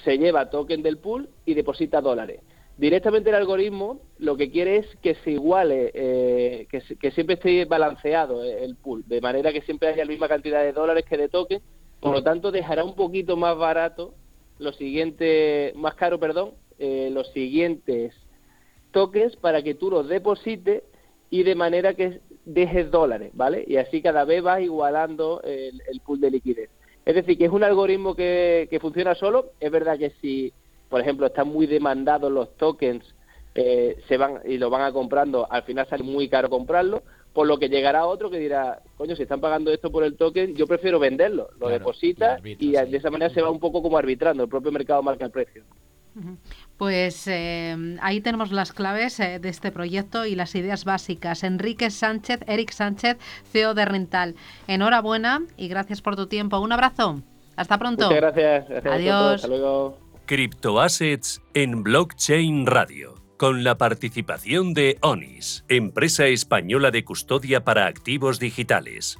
se lleva token del pool y deposita dólares. Directamente el algoritmo lo que quiere es que se iguale, eh, que, que, siempre esté balanceado el pool, de manera que siempre haya la misma cantidad de dólares que de tokens, por lo tanto dejará un poquito más barato los siguientes, más caro, perdón, eh, los siguientes tokens para que tú los deposites y de manera que dejes dólares, ¿vale? Y así cada vez vas igualando el, pool de liquidez. Es decir, que es un algoritmo que, que, funciona solo. Es verdad que si, por ejemplo, están muy demandados los tokens, eh, se van y lo van a comprando, al final sale muy caro comprarlo, por lo que llegará otro que dirá, coño, si están pagando esto por el token, yo prefiero venderlo, lo deposita y de esa manera se va un poco como arbitrando, el propio mercado marca el precio. Pues eh, ahí tenemos las claves eh, de este proyecto y las ideas básicas. Enrique Sánchez, Eric Sánchez, CEO de Rental. Enhorabuena y gracias por tu tiempo. Un abrazo. Hasta pronto. Muchas gracias. Adiós. Hasta luego. Criptoassets en Blockchain Radio. Con la participación de ONIS, empresa española de custodia para activos digitales.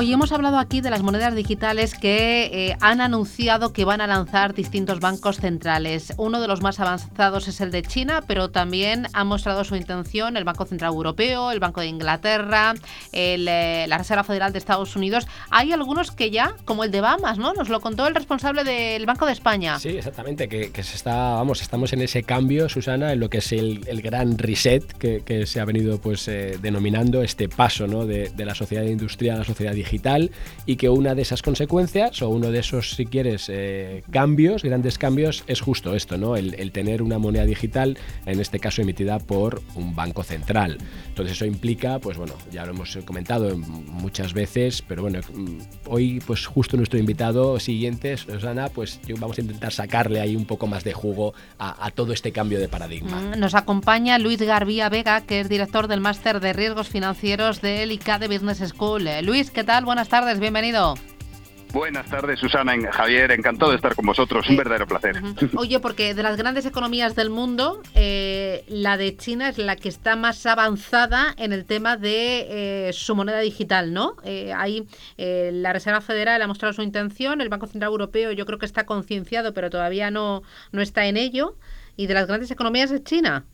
Hoy hemos hablado aquí de las monedas digitales que eh, han anunciado que van a lanzar distintos bancos centrales. Uno de los más avanzados es el de China, pero también ha mostrado su intención el Banco Central Europeo, el Banco de Inglaterra, eh, la Reserva Federal de Estados Unidos. Hay algunos que ya, como el de Bahamas, ¿no? Nos lo contó el responsable del Banco de España. Sí, exactamente, que, se está, vamos, estamos en ese cambio, Susana, en lo que es el, gran reset que, se ha venido pues eh, denominando este paso ¿no? de, de la sociedad industrial a la sociedad digital digital y que una de esas consecuencias o uno de esos, si quieres, eh, cambios, grandes cambios, es justo esto, ¿no? El, tener una moneda digital, en este caso emitida por un banco central. Entonces eso implica, pues bueno, ya lo hemos comentado muchas veces, pero bueno, mm, hoy pues justo nuestro invitado siguiente, Susana, pues vamos a intentar sacarle ahí un poco más de jugo a, todo este cambio de paradigma. Mm, nos acompaña Luis Garbía Vega, que es director del máster de riesgos financieros del ICADE Business School. Eh, Luis, ¿qué tal? Buenas tardes, bienvenido. Buenas tardes, Susana, Javier, encantado de estar con vosotros, un verdadero placer. Oye, porque de las grandes economías del mundo, eh, la de China es la que está más avanzada en el tema de eh, su moneda digital, ¿no? Eh, ahí la Reserva Federal ha mostrado su intención, el Banco Central Europeo yo creo que está concienciado, pero todavía no, no está en ello. ¿Y de las grandes economías de China?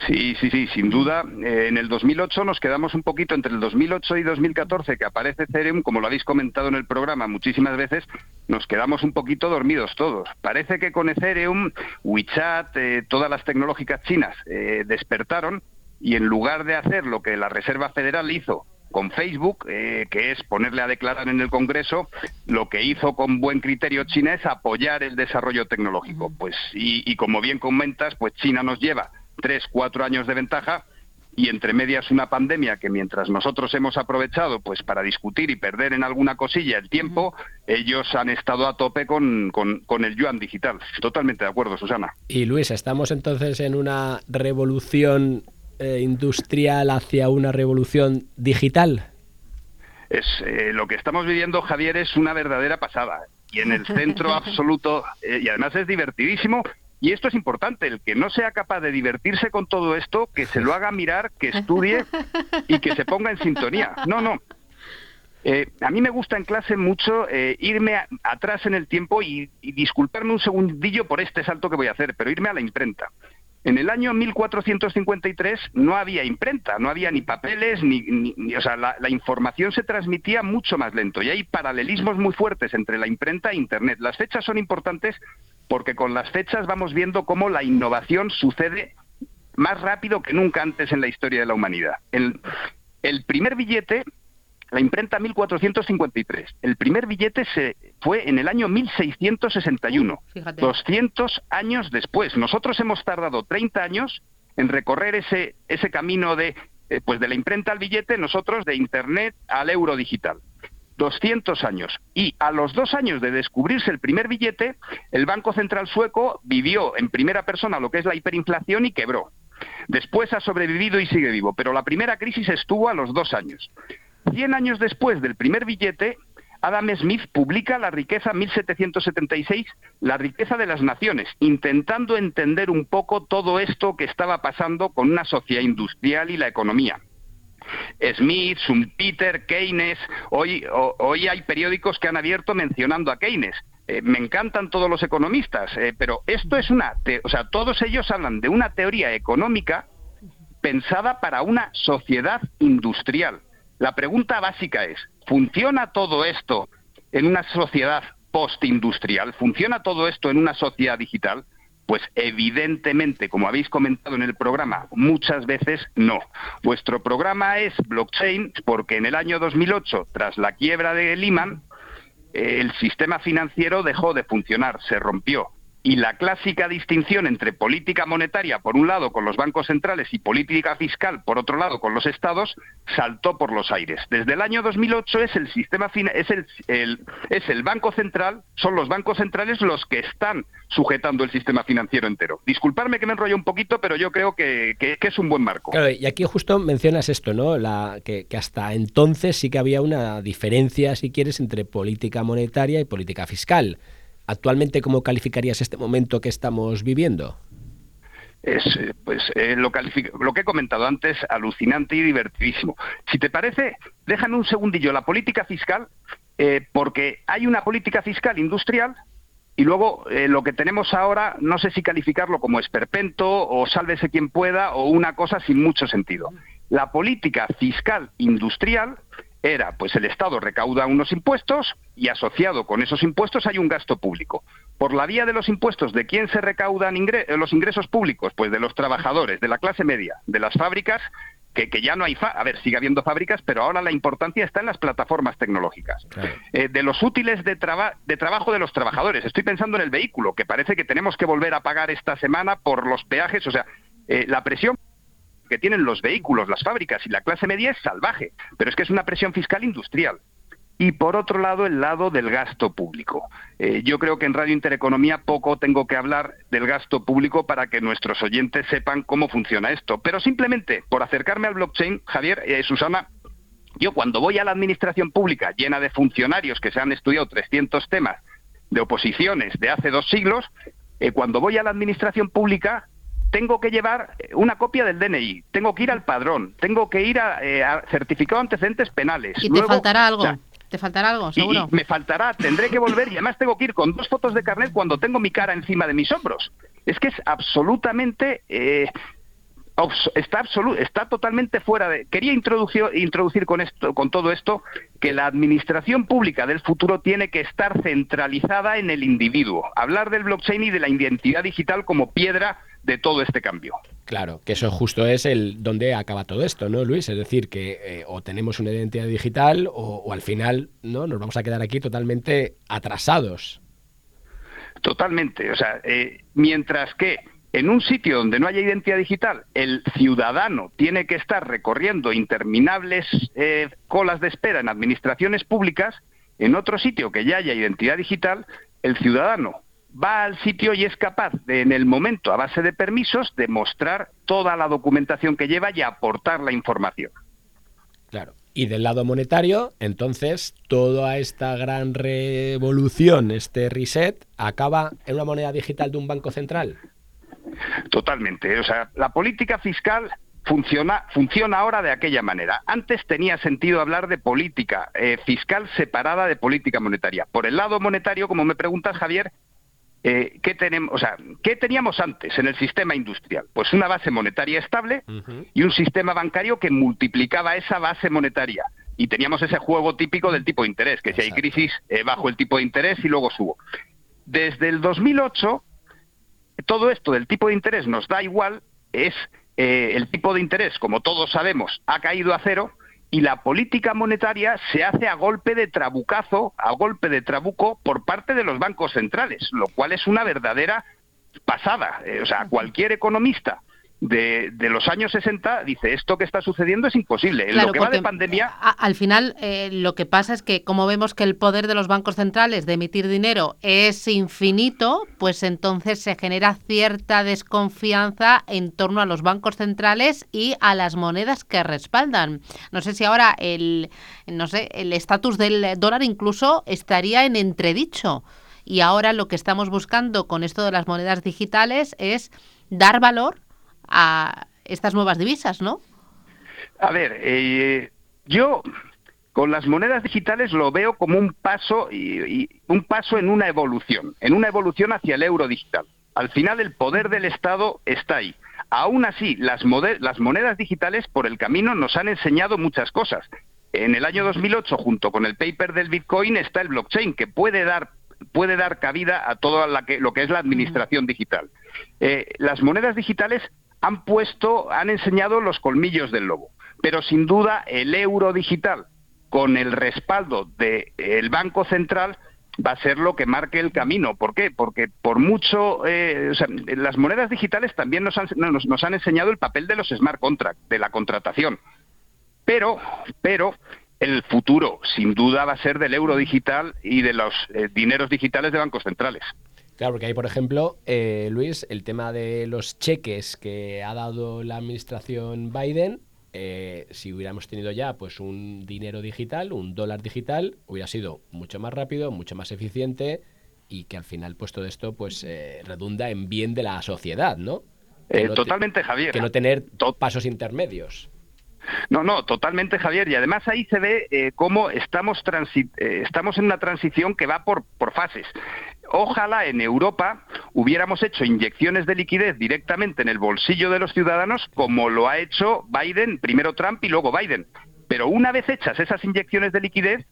Sí, sí, sí, sin duda. Eh, en el 2008 nos quedamos un poquito entre el 2008 y 2014 que aparece Ethereum, como lo habéis comentado en el programa muchísimas veces, nos quedamos un poquito dormidos todos. Parece que con Ethereum, WeChat, eh, todas las tecnológicas chinas eh, despertaron y en lugar de hacer lo que la Reserva Federal hizo con Facebook, que es ponerle a declarar en el Congreso, lo que hizo con buen criterio China es apoyar el desarrollo tecnológico. Pues y, y como bien comentas, pues China nos lleva tres, cuatro años de ventaja y entre medias una pandemia que mientras nosotros hemos aprovechado pues para discutir y perder en alguna cosilla el tiempo, ellos han estado a tope con, con, el yuan digital. Totalmente de acuerdo, Susana. Y Luis, ¿estamos entonces en una revolución eh, industrial hacia una revolución digital? Es, eh, lo que estamos viviendo, Javier, es una verdadera pasada. Y en el centro absoluto, eh, y además es divertidísimo y esto es importante, el que no sea capaz de divertirse con todo esto, que se lo haga mirar, que estudie y que se ponga en sintonía. No, no. Eh, a mí me gusta en clase mucho eh, irme atrás en el tiempo y, disculparme un segundillo por este salto que voy a hacer, pero irme a la imprenta. En el año 1453 no había imprenta, no había ni papeles, ni, o sea, la, la, información se transmitía mucho más lento y hay paralelismos muy fuertes entre la imprenta e Internet. Las fechas son importantes porque con las fechas vamos viendo cómo la innovación sucede más rápido que nunca antes en la historia de la humanidad. El, primer billete, la imprenta 1453, el primer billete se fue en el año 1661, 200 años después. Nosotros hemos tardado 30 años en recorrer ese, ese camino de Eh, pues de la imprenta al billete, nosotros de Internet al euro digital. 200 años. Y a los dos años de descubrirse el primer billete, el Banco Central sueco vivió en primera persona lo que es la hiperinflación y quebró. Después ha sobrevivido y sigue vivo, pero la primera crisis estuvo a los dos años. Cien años después del primer billete, Adam Smith publica La riqueza 1776, La riqueza de las naciones, intentando entender un poco todo esto que estaba pasando con una sociedad industrial y la economía. Smith, Peter, Keynes, hoy, hoy hay periódicos que han abierto mencionando a Keynes. Eh, me encantan todos los economistas, eh, pero esto es una, o sea, todos ellos hablan de una teoría económica pensada para una sociedad industrial. La pregunta básica es, ¿funciona todo esto en una sociedad postindustrial? ¿Funciona todo esto en una sociedad digital? Pues evidentemente, como habéis comentado en el programa muchas veces, no. Vuestro programa es blockchain porque en el año 2008, tras la quiebra de Lehman, eh, el sistema financiero dejó de funcionar, se rompió y la clásica distinción entre política monetaria por un lado con los bancos centrales y política fiscal por otro lado con los estados saltó por los aires. Desde el año 2008 es el sistema es el, es el banco central, son los bancos centrales los que están sujetando el sistema financiero entero. Disculparme que me enrollo un poquito, pero yo creo que, es un buen marco. Claro, y aquí justo mencionas esto, ¿no? La, que, que hasta entonces sí que había una diferencia, si quieres, entre política monetaria y política fiscal. Actualmente, ¿cómo calificarías este momento que estamos viviendo? Es, eh, pues eh, lo, que he comentado antes, alucinante y divertidísimo. Si te parece, déjame un segundillo la política fiscal, eh, porque hay una política fiscal industrial y luego lo que tenemos ahora, no sé si calificarlo como esperpento o sálvese quien pueda o una cosa sin mucho sentido. La política fiscal industrial era, pues el Estado recauda unos impuestos y asociado con esos impuestos hay un gasto público. Por la vía de los impuestos, ¿de quién se recaudan eh, los ingresos públicos? Pues de los trabajadores, de la clase media, de las fábricas, que, ya no hay, a ver, sigue habiendo fábricas, pero ahora la importancia está en las plataformas tecnológicas. Eh, de los útiles de, de trabajo de los trabajadores. Estoy pensando en el vehículo, que parece que tenemos que volver a pagar esta semana por los peajes, o sea, eh, la presión que tienen los vehículos, las fábricas y la clase media es salvaje, pero es que es una presión fiscal industrial. Y por otro lado, el lado del gasto público. Eh, yo creo que en Radio Intereconomía poco tengo que hablar del gasto público para que nuestros oyentes sepan cómo funciona esto. Pero simplemente por acercarme al blockchain, Javier, eh, Susana, yo cuando voy a la administración pública llena de funcionarios que se han estudiado 300 temas de oposiciones de hace dos siglos, eh, cuando voy a la administración pública tengo que llevar una copia del DNI, tengo que ir al padrón, tengo que ir a, eh, certificado de antecedentes penales. ¿Y te faltará algo? ¿Te faltará algo, seguro? me faltará, tendré que volver y además tengo que ir con dos fotos de carnet cuando tengo mi cara encima de mis hombros. Es que es absolutamente... Eh, está está totalmente fuera de quería introducir, introducir con esto con todo esto que la administración pública del futuro tiene que estar centralizada en el individuo hablar del blockchain y de la identidad digital como piedra de todo este cambio. Claro, que eso justo es el donde acaba todo esto, ¿no, Luis? Es decir, que eh, o tenemos una identidad digital o, al final no nos vamos a quedar aquí totalmente atrasados. Totalmente, o sea, eh, mientras que en un sitio donde no haya identidad digital, el ciudadano tiene que estar recorriendo interminables eh, colas de espera en administraciones públicas, en otro sitio que ya haya identidad digital, el ciudadano va al sitio y es capaz de, en el momento, a base de permisos, de mostrar toda la documentación que lleva y aportar la información. Claro. Y del lado monetario, entonces, toda esta gran revolución, este reset, acaba en una moneda digital de un banco central. Totalmente. O sea, la política fiscal funciona, funciona ahora de aquella manera. Antes tenía sentido hablar de política eh, fiscal separada de política monetaria. Por el lado monetario, como me preguntas, Javier, eh, ¿qué, tenemos, o sea, ¿qué teníamos antes en el sistema industrial? Pues una base monetaria estable y un sistema bancario que multiplicaba esa base monetaria. Y teníamos ese juego típico del tipo de interés, que si hay crisis, eh, bajo el tipo de interés y luego subo. Desde el 2008, todo esto del tipo de interés nos da igual, es eh, el tipo de interés, como todos sabemos, ha caído a cero y la política monetaria se hace a golpe de trabucazo, a golpe de trabuco por parte de los bancos centrales, lo cual es una verdadera pasada. Eh, o sea, cualquier economista de, los años 60 dice esto que está sucediendo es imposible. En lo que va de pandemia. al final, eh, lo que pasa es que, como vemos que el poder de los bancos centrales de emitir dinero es infinito, pues entonces se genera cierta desconfianza en torno a los bancos centrales y a las monedas que respaldan. No sé si ahora el no sé, el estatus del dólar incluso estaría en entredicho. Y ahora lo que estamos buscando con esto de las monedas digitales es dar valor a estas nuevas divisas, ¿no? A ver, eh, yo con las monedas digitales lo veo como un paso y, un paso en una evolución, en una evolución hacia el euro digital. Al final el poder del Estado está ahí. Aún así, las, las monedas digitales por el camino nos han enseñado muchas cosas. En el año 2008, junto con el paper del Bitcoin, está el blockchain, que puede dar puede dar cabida a todo lo que es la administración digital. Eh, las monedas digitales han puesto, han enseñado los colmillos del lobo, pero sin duda el euro digital, con el respaldo del Banco Central, va a ser lo que marque el camino. ¿Por qué? Porque por mucho, eh, las monedas digitales también nos han, enseñado el papel de los smart contracts, de la contratación. Pero, pero el futuro, sin duda, va a ser del euro digital y de los eh, dineros digitales de bancos centrales. Claro, porque hay, por ejemplo, eh, Luis, el tema de los cheques que ha dado la administración Biden. Eh, si hubiéramos tenido ya pues un dinero digital, un dólar digital, hubiera sido mucho más rápido, mucho más eficiente y que al final pues todo esto pues redunda en bien de la sociedad, ¿no? totalmente, Javier. Que no tener pasos intermedios. No, no, totalmente, Javier. Y además ahí se ve eh, cómo estamos, eh, estamos en una transición que va por, por fases. Ojalá en Europa hubiéramos hecho inyecciones de liquidez directamente en el bolsillo de los ciudadanos, como lo ha hecho Biden, primero Trump y luego Biden. Pero una vez hechas esas inyecciones de liquidez,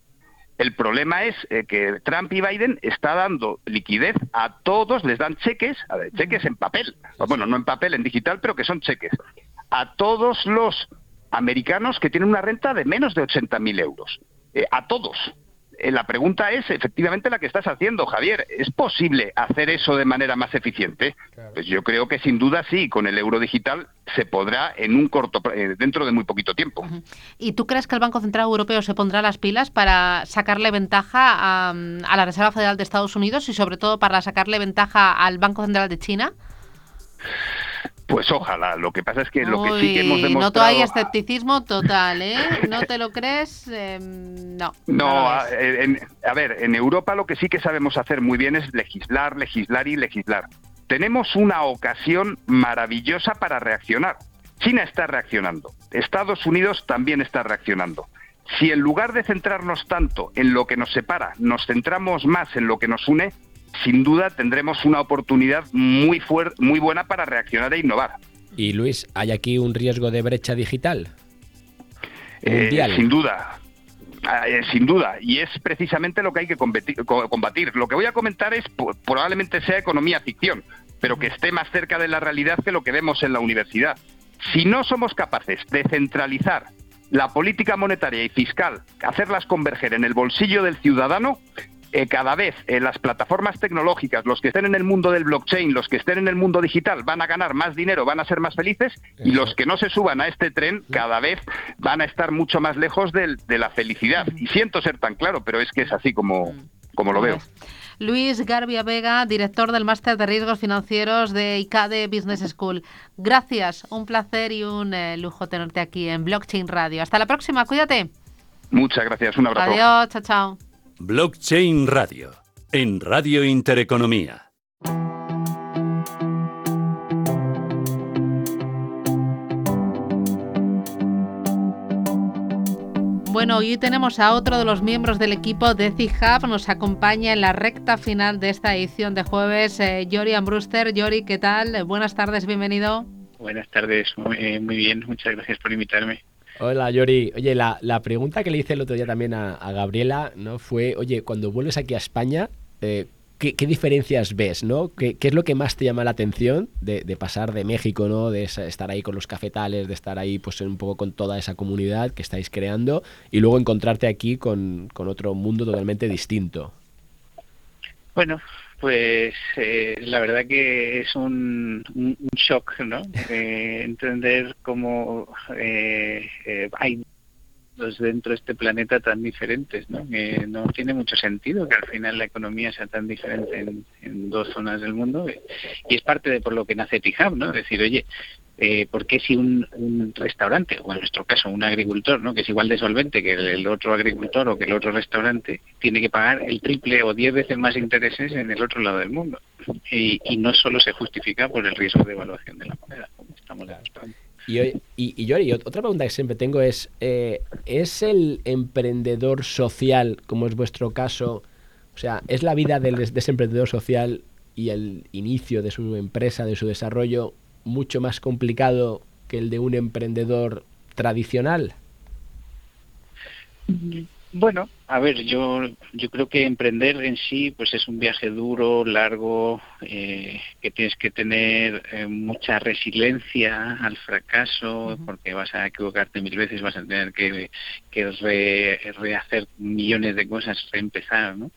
el problema es eh, que Trump y Biden está dando liquidez a todos, les dan cheques, a ver, cheques en papel, bueno, no en papel, en digital, pero que son cheques, a todos los americanos que tienen una renta de menos de 80.000 euros. Eh, a todos. Eh, la pregunta es efectivamente la que estás haciendo, Javier. ¿Es posible hacer eso de manera más eficiente? Pues yo creo que sin duda sí, con el euro digital se podrá en un corto eh, dentro de muy poquito tiempo. ¿Y tú crees que el Banco Central Europeo se pondrá las pilas para sacarle ventaja a, a la Reserva Federal de Estados Unidos y sobre todo para sacarle ventaja al Banco Central de China? Pues ojalá. Lo que pasa es que lo que sí que hemos demostrado. Noto hay escepticismo total, ¿eh? ¿No te lo crees? Em, no. No, a, ver, en Europa lo que sí que sabemos hacer muy bien es legislar, legislar y legislar. Tenemos una ocasión maravillosa para reaccionar. China está reaccionando. Estados Unidos también está reaccionando. Si en lugar de centrarnos tanto en lo que nos separa, nos centramos más en lo que nos une, sin duda tendremos una oportunidad muy, fuerte, muy buena para reaccionar e innovar. Y Luis, ¿hay aquí un riesgo de brecha digital? Eh, sin duda, ah, eh, sin duda, y es precisamente lo que hay que combatir. Lo que voy a comentar es probablemente sea economía ficción, pero que esté más cerca de la realidad que lo que vemos en la universidad. Si no somos capaces de centralizar la política monetaria y fiscal, hacerlas converger en el bolsillo del ciudadano, eh, cada vez eh, las plataformas tecnológicas, los que estén en el mundo del blockchain, los que estén en el mundo digital, van a ganar más dinero, van a ser más felices, y los que no se suban a este tren cada vez van a estar mucho más lejos de, la felicidad. Y siento ser tan claro, pero es que es así como, como lo veo. Luis Garbia Vega, director del Máster de Riesgos Financieros de ICADE Business School. Gracias, un placer y un eh, lujo tenerte aquí en Blockchain Radio. Hasta la próxima, cuídate. Muchas gracias, un abrazo. Adiós, chao, chao. Blockchain Radio, en Radio Intereconomía. Bueno, hoy tenemos a otro de los miembros del equipo de C-Hub. Nos acompaña en la recta final de esta edición de jueves, eh, Yori Ambruster. Yori, ¿qué tal? Buenas tardes, bienvenido. Buenas tardes, muy, muy bien, muchas gracias por invitarme. Hola, Yori. Oye, la, pregunta que le hice el otro día también a, Gabriela, ¿no? Fue, oye, cuando vuelves aquí a España, eh, ¿qué, diferencias ves, no? ¿Qué, es lo que más te llama la atención de, pasar de México, ¿no? De estar ahí con los cafetales, de estar ahí, pues, un poco con toda esa comunidad que estáis creando y luego encontrarte aquí con, otro mundo totalmente distinto? Bueno, Pues eh, la verdad que es un, shock, ¿no? entender cómo eh, eh, hay dos dentro de este planeta tan diferentes, ¿no? Que no tiene mucho sentido que al final la economía sea tan diferente en, dos zonas del mundo y es parte de por lo que nace Tijab, ¿no? Decir, oye, eh, porque si un, restaurante, o en nuestro caso un agricultor, ¿no? que es igual de solvente que el, otro agricultor o que el otro restaurante, tiene que pagar el triple o diez veces más intereses en el otro lado del mundo? Y, no solo se justifica por el riesgo de evaluación de la moneda, estamos demostrando. Y, y, y, otra pregunta que siempre tengo es, eh, ¿es el emprendedor social, como es vuestro caso, o sea, es la vida del, de ese emprendedor social y el inicio de su empresa, de su desarrollo, mucho más complicado que el de un emprendedor tradicional? Bueno, a ver, yo yo creo que emprender en sí pues es un viaje duro, largo, eh, que tienes que tener eh, mucha resiliencia al fracaso, porque vas a equivocarte mil veces, vas a tener que, rehacer millones de cosas, reempezar, ¿no?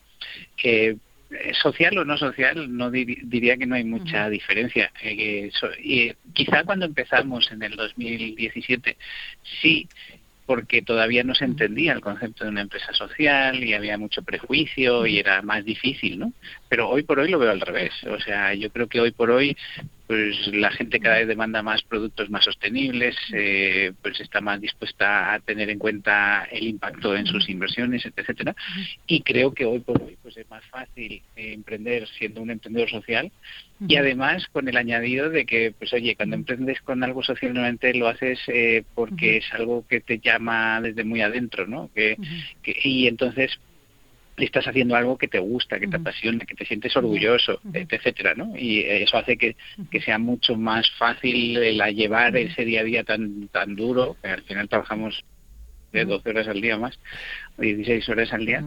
Eh, eh, social o no social, no diría que no hay mucha diferencia. Eh, y quizá cuando empezamos en el 2017, sí, porque todavía no se entendía el concepto de una empresa social y había mucho prejuicio y era más difícil, ¿no? Pero hoy por hoy lo veo al revés. O sea, yo creo que hoy por hoy pues la gente cada vez demanda más productos más sostenibles, eh, pues está más dispuesta a tener en cuenta el impacto en sus inversiones, etcétera. Y creo que hoy por hoy pues es más fácil eh, emprender siendo un emprendedor social y además con el añadido de que pues oye cuando emprendes con algo social normalmente lo haces eh, porque es algo que te llama desde muy adentro, ¿no? que y entonces estás haciendo algo que te gusta, que te apasiona, que te sientes orgulloso, etcétera, ¿no? Y eso hace que, sea mucho más fácil la llevar ese día a día tan tan duro, que al final trabajamos de 12 horas al día más, 16 horas al día.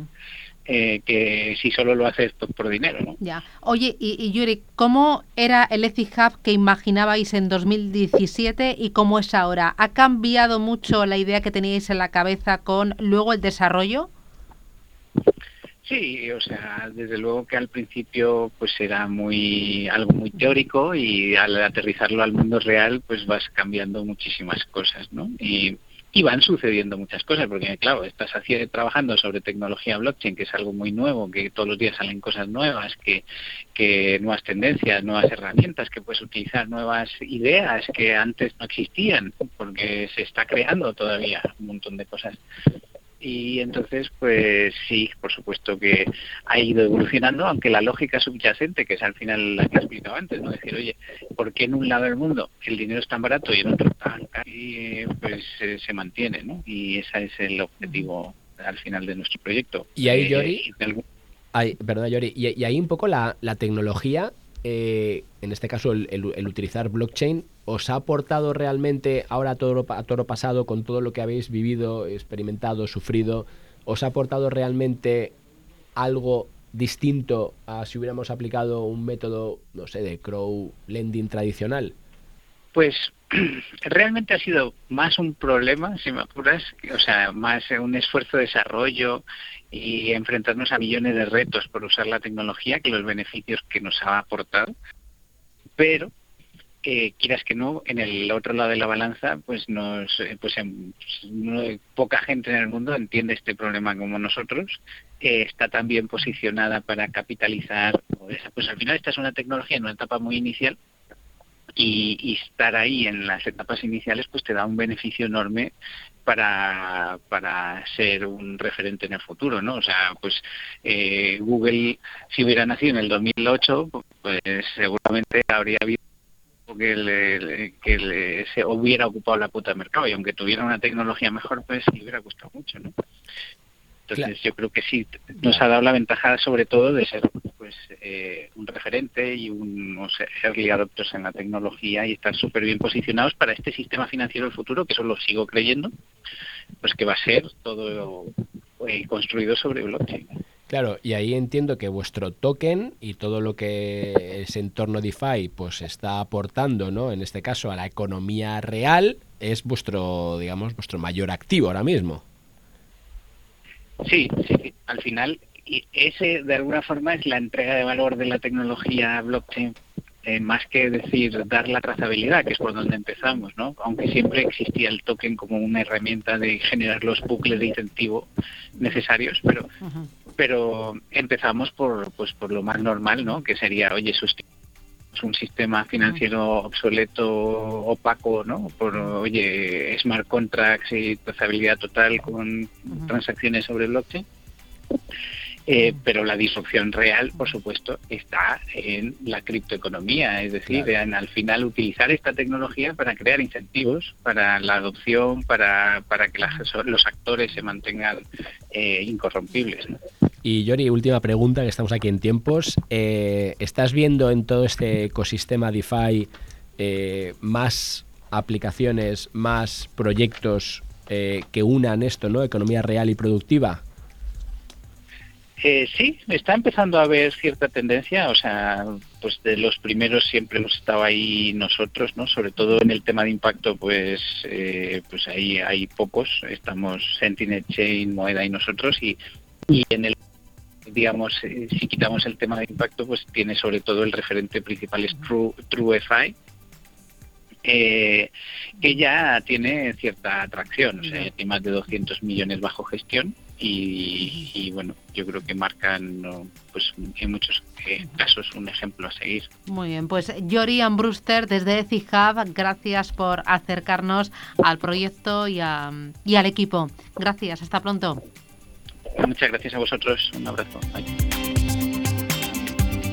Eh, que si solo lo haces por, dinero, ¿no? Ya. Oye, y, Yuri, ¿cómo era el Ethic Hub que imaginabais en 2017 y cómo es ahora? ¿Ha cambiado mucho la idea que teníais en la cabeza con luego el desarrollo? Sí, o sea, desde luego que al principio pues era muy algo muy teórico y al aterrizarlo al mundo real pues vas cambiando muchísimas cosas, ¿no? Y, van sucediendo muchas cosas porque claro, estás trabajando sobre tecnología blockchain que es algo muy nuevo, que todos los días salen cosas nuevas, que, que nuevas tendencias, nuevas herramientas, que puedes utilizar nuevas ideas que antes no existían porque se está creando todavía un montón de cosas y entonces pues sí por supuesto que ha ido evolucionando aunque la lógica subyacente que es al final la que he explicado antes no decir oye por qué en un lado del mundo el dinero es tan barato y en otro tan caro pues se mantiene no y ese es el objetivo al final de nuestro proyecto. Y ahí Yori eh, perdona Yori y, ahí un poco la, la tecnología eh, en este caso el, utilizar blockchain, ¿os ha aportado realmente ahora a todo, a todo pasado con todo lo que habéis vivido, experimentado, sufrido? ¿Os ha aportado realmente algo distinto a si hubiéramos aplicado un método, no sé, de crow lending tradicional? Pues realmente ha sido más un problema, si me apuras, o sea, más un esfuerzo de desarrollo y enfrentarnos a millones de retos por usar la tecnología que los beneficios que nos ha aportado. Pero eh, quieras que no, en el otro lado de la balanza, pues nos, eh, pues poca gente en el mundo entiende este problema como nosotros. Está también posicionada para capitalizar. Pues al final esta es una tecnología en una etapa muy inicial y, estar ahí en las etapas iniciales pues te da un beneficio enorme para, para ser un referente en el futuro, ¿no? O sea, pues eh, Google, si hubiera nacido en el 2008, pues seguramente habría habido que, le, que se hubiera ocupado la puta mercado y aunque tuviera una tecnología mejor, pues le hubiera costado mucho, ¿no? Entonces yo creo que sí, nos ha dado la ventaja sobre todo de ser pues eh, un referente y unos early adopters en la tecnología y estar súper bien posicionados para este sistema financiero del futuro, que eso lo sigo creyendo, pues que va a ser todo eh, construido sobre blockchain. Claro, y ahí entiendo que vuestro token y todo lo que ese entorno DeFi pues está aportando, ¿no? En este caso a la economía real es vuestro, digamos, vuestro mayor activo ahora mismo. Sí, sí, Al final, y ese de alguna forma es la entrega de valor de la tecnología blockchain eh, más que decir dar la trazabilidad, que es por donde empezamos, ¿no? Aunque siempre existía el token como una herramienta de generar los bucles de incentivo necesarios, pero pero empezamos por pues por lo más normal, ¿no? Que sería, oye, es un sistema financiero obsoleto, opaco, ¿no? Por, oye, smart contracts y trazabilidad total con transacciones sobre blockchain. Eh, pero la disrupción real, por supuesto, está en la criptoeconomía, es decir, en al final utilizar esta tecnología para crear incentivos para la adopción, para, para que los actores se mantengan eh, incorrompibles. Y Yori, última pregunta, que estamos aquí en tiempos. Eh, ¿Estás viendo en todo este ecosistema DeFi más aplicaciones, más proyectos que unan esto, ¿no? Economía real y productiva. Eh, sí, está empezando a haber cierta tendencia, o sea, pues de los primeros siempre hemos estado ahí nosotros, ¿no? Sobre todo en el tema de impacto, pues, eh, pues ahí hay pocos, estamos Sentinel Chain, Moeda y nosotros, y, y en el digamos, eh, si quitamos el tema de impacto, pues tiene sobre todo el referente principal es True, TrueFi, eh, que ya tiene cierta atracción, o sea, tiene más de 200 millones bajo gestión y, bueno, yo creo que marcan pues en muchos eh, casos un ejemplo a seguir. Muy bien, pues Jorian Brewster desde ECIHub, gracias por acercarnos al proyecto y, y al equipo. Gracias, hasta pronto. Muchas gracias a vosotros, un abrazo.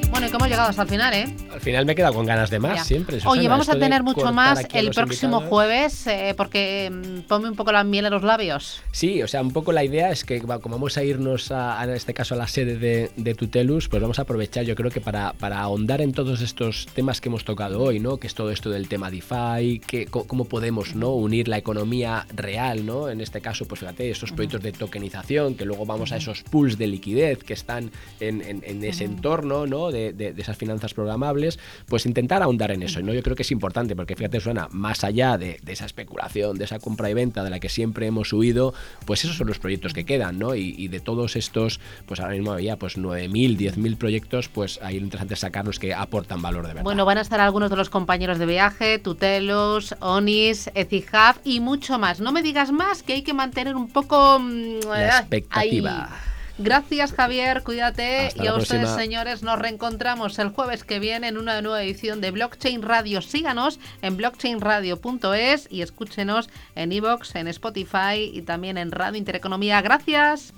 Bueno, y cómo hemos llegado hasta el final, ¿eh? Al final me he quedado con ganas de más, siempre. Oye, vamos a tener mucho más el próximo jueves, eh, porque mm, ponme un poco la miel en los labios. Sí, o sea, un poco la idea es que como vamos a irnos a, en este caso a la sede de, Tutelus, pues vamos a aprovechar, yo creo que para, para, ahondar en todos estos temas que hemos tocado hoy, ¿no? Que es todo esto del tema DeFi, que, cómo podemos, ¿no? Unir la economía real, ¿no? En este caso, pues fíjate, esos proyectos de tokenización, que luego vamos a esos pools de liquidez que están en, en ese entorno, ¿no? De, de, esas finanzas programables, pues intentar ahondar en eso. ¿no? Yo creo que es importante porque fíjate, suena más allá de, esa especulación, de esa compra y venta de la que siempre hemos huido, pues esos son los proyectos que quedan, ¿no? Y, de todos estos, pues ahora mismo había pues 9.000, 10.000 proyectos, pues ahí lo interesante es sacarlos que aportan valor de verdad. Bueno, van a estar algunos de los compañeros de viaje, Tutelos, Onis, Etihab y mucho más. No me digas más que hay que mantener un poco mm, la expectativa. Gracias Javier, cuídate y a ustedes señores nos reencontramos el jueves que viene en una nueva edición de Blockchain Radio. Síganos en blockchainradio.es y escúchenos en iVoox, en Spotify y también en Radio Intereconomía. Gracias.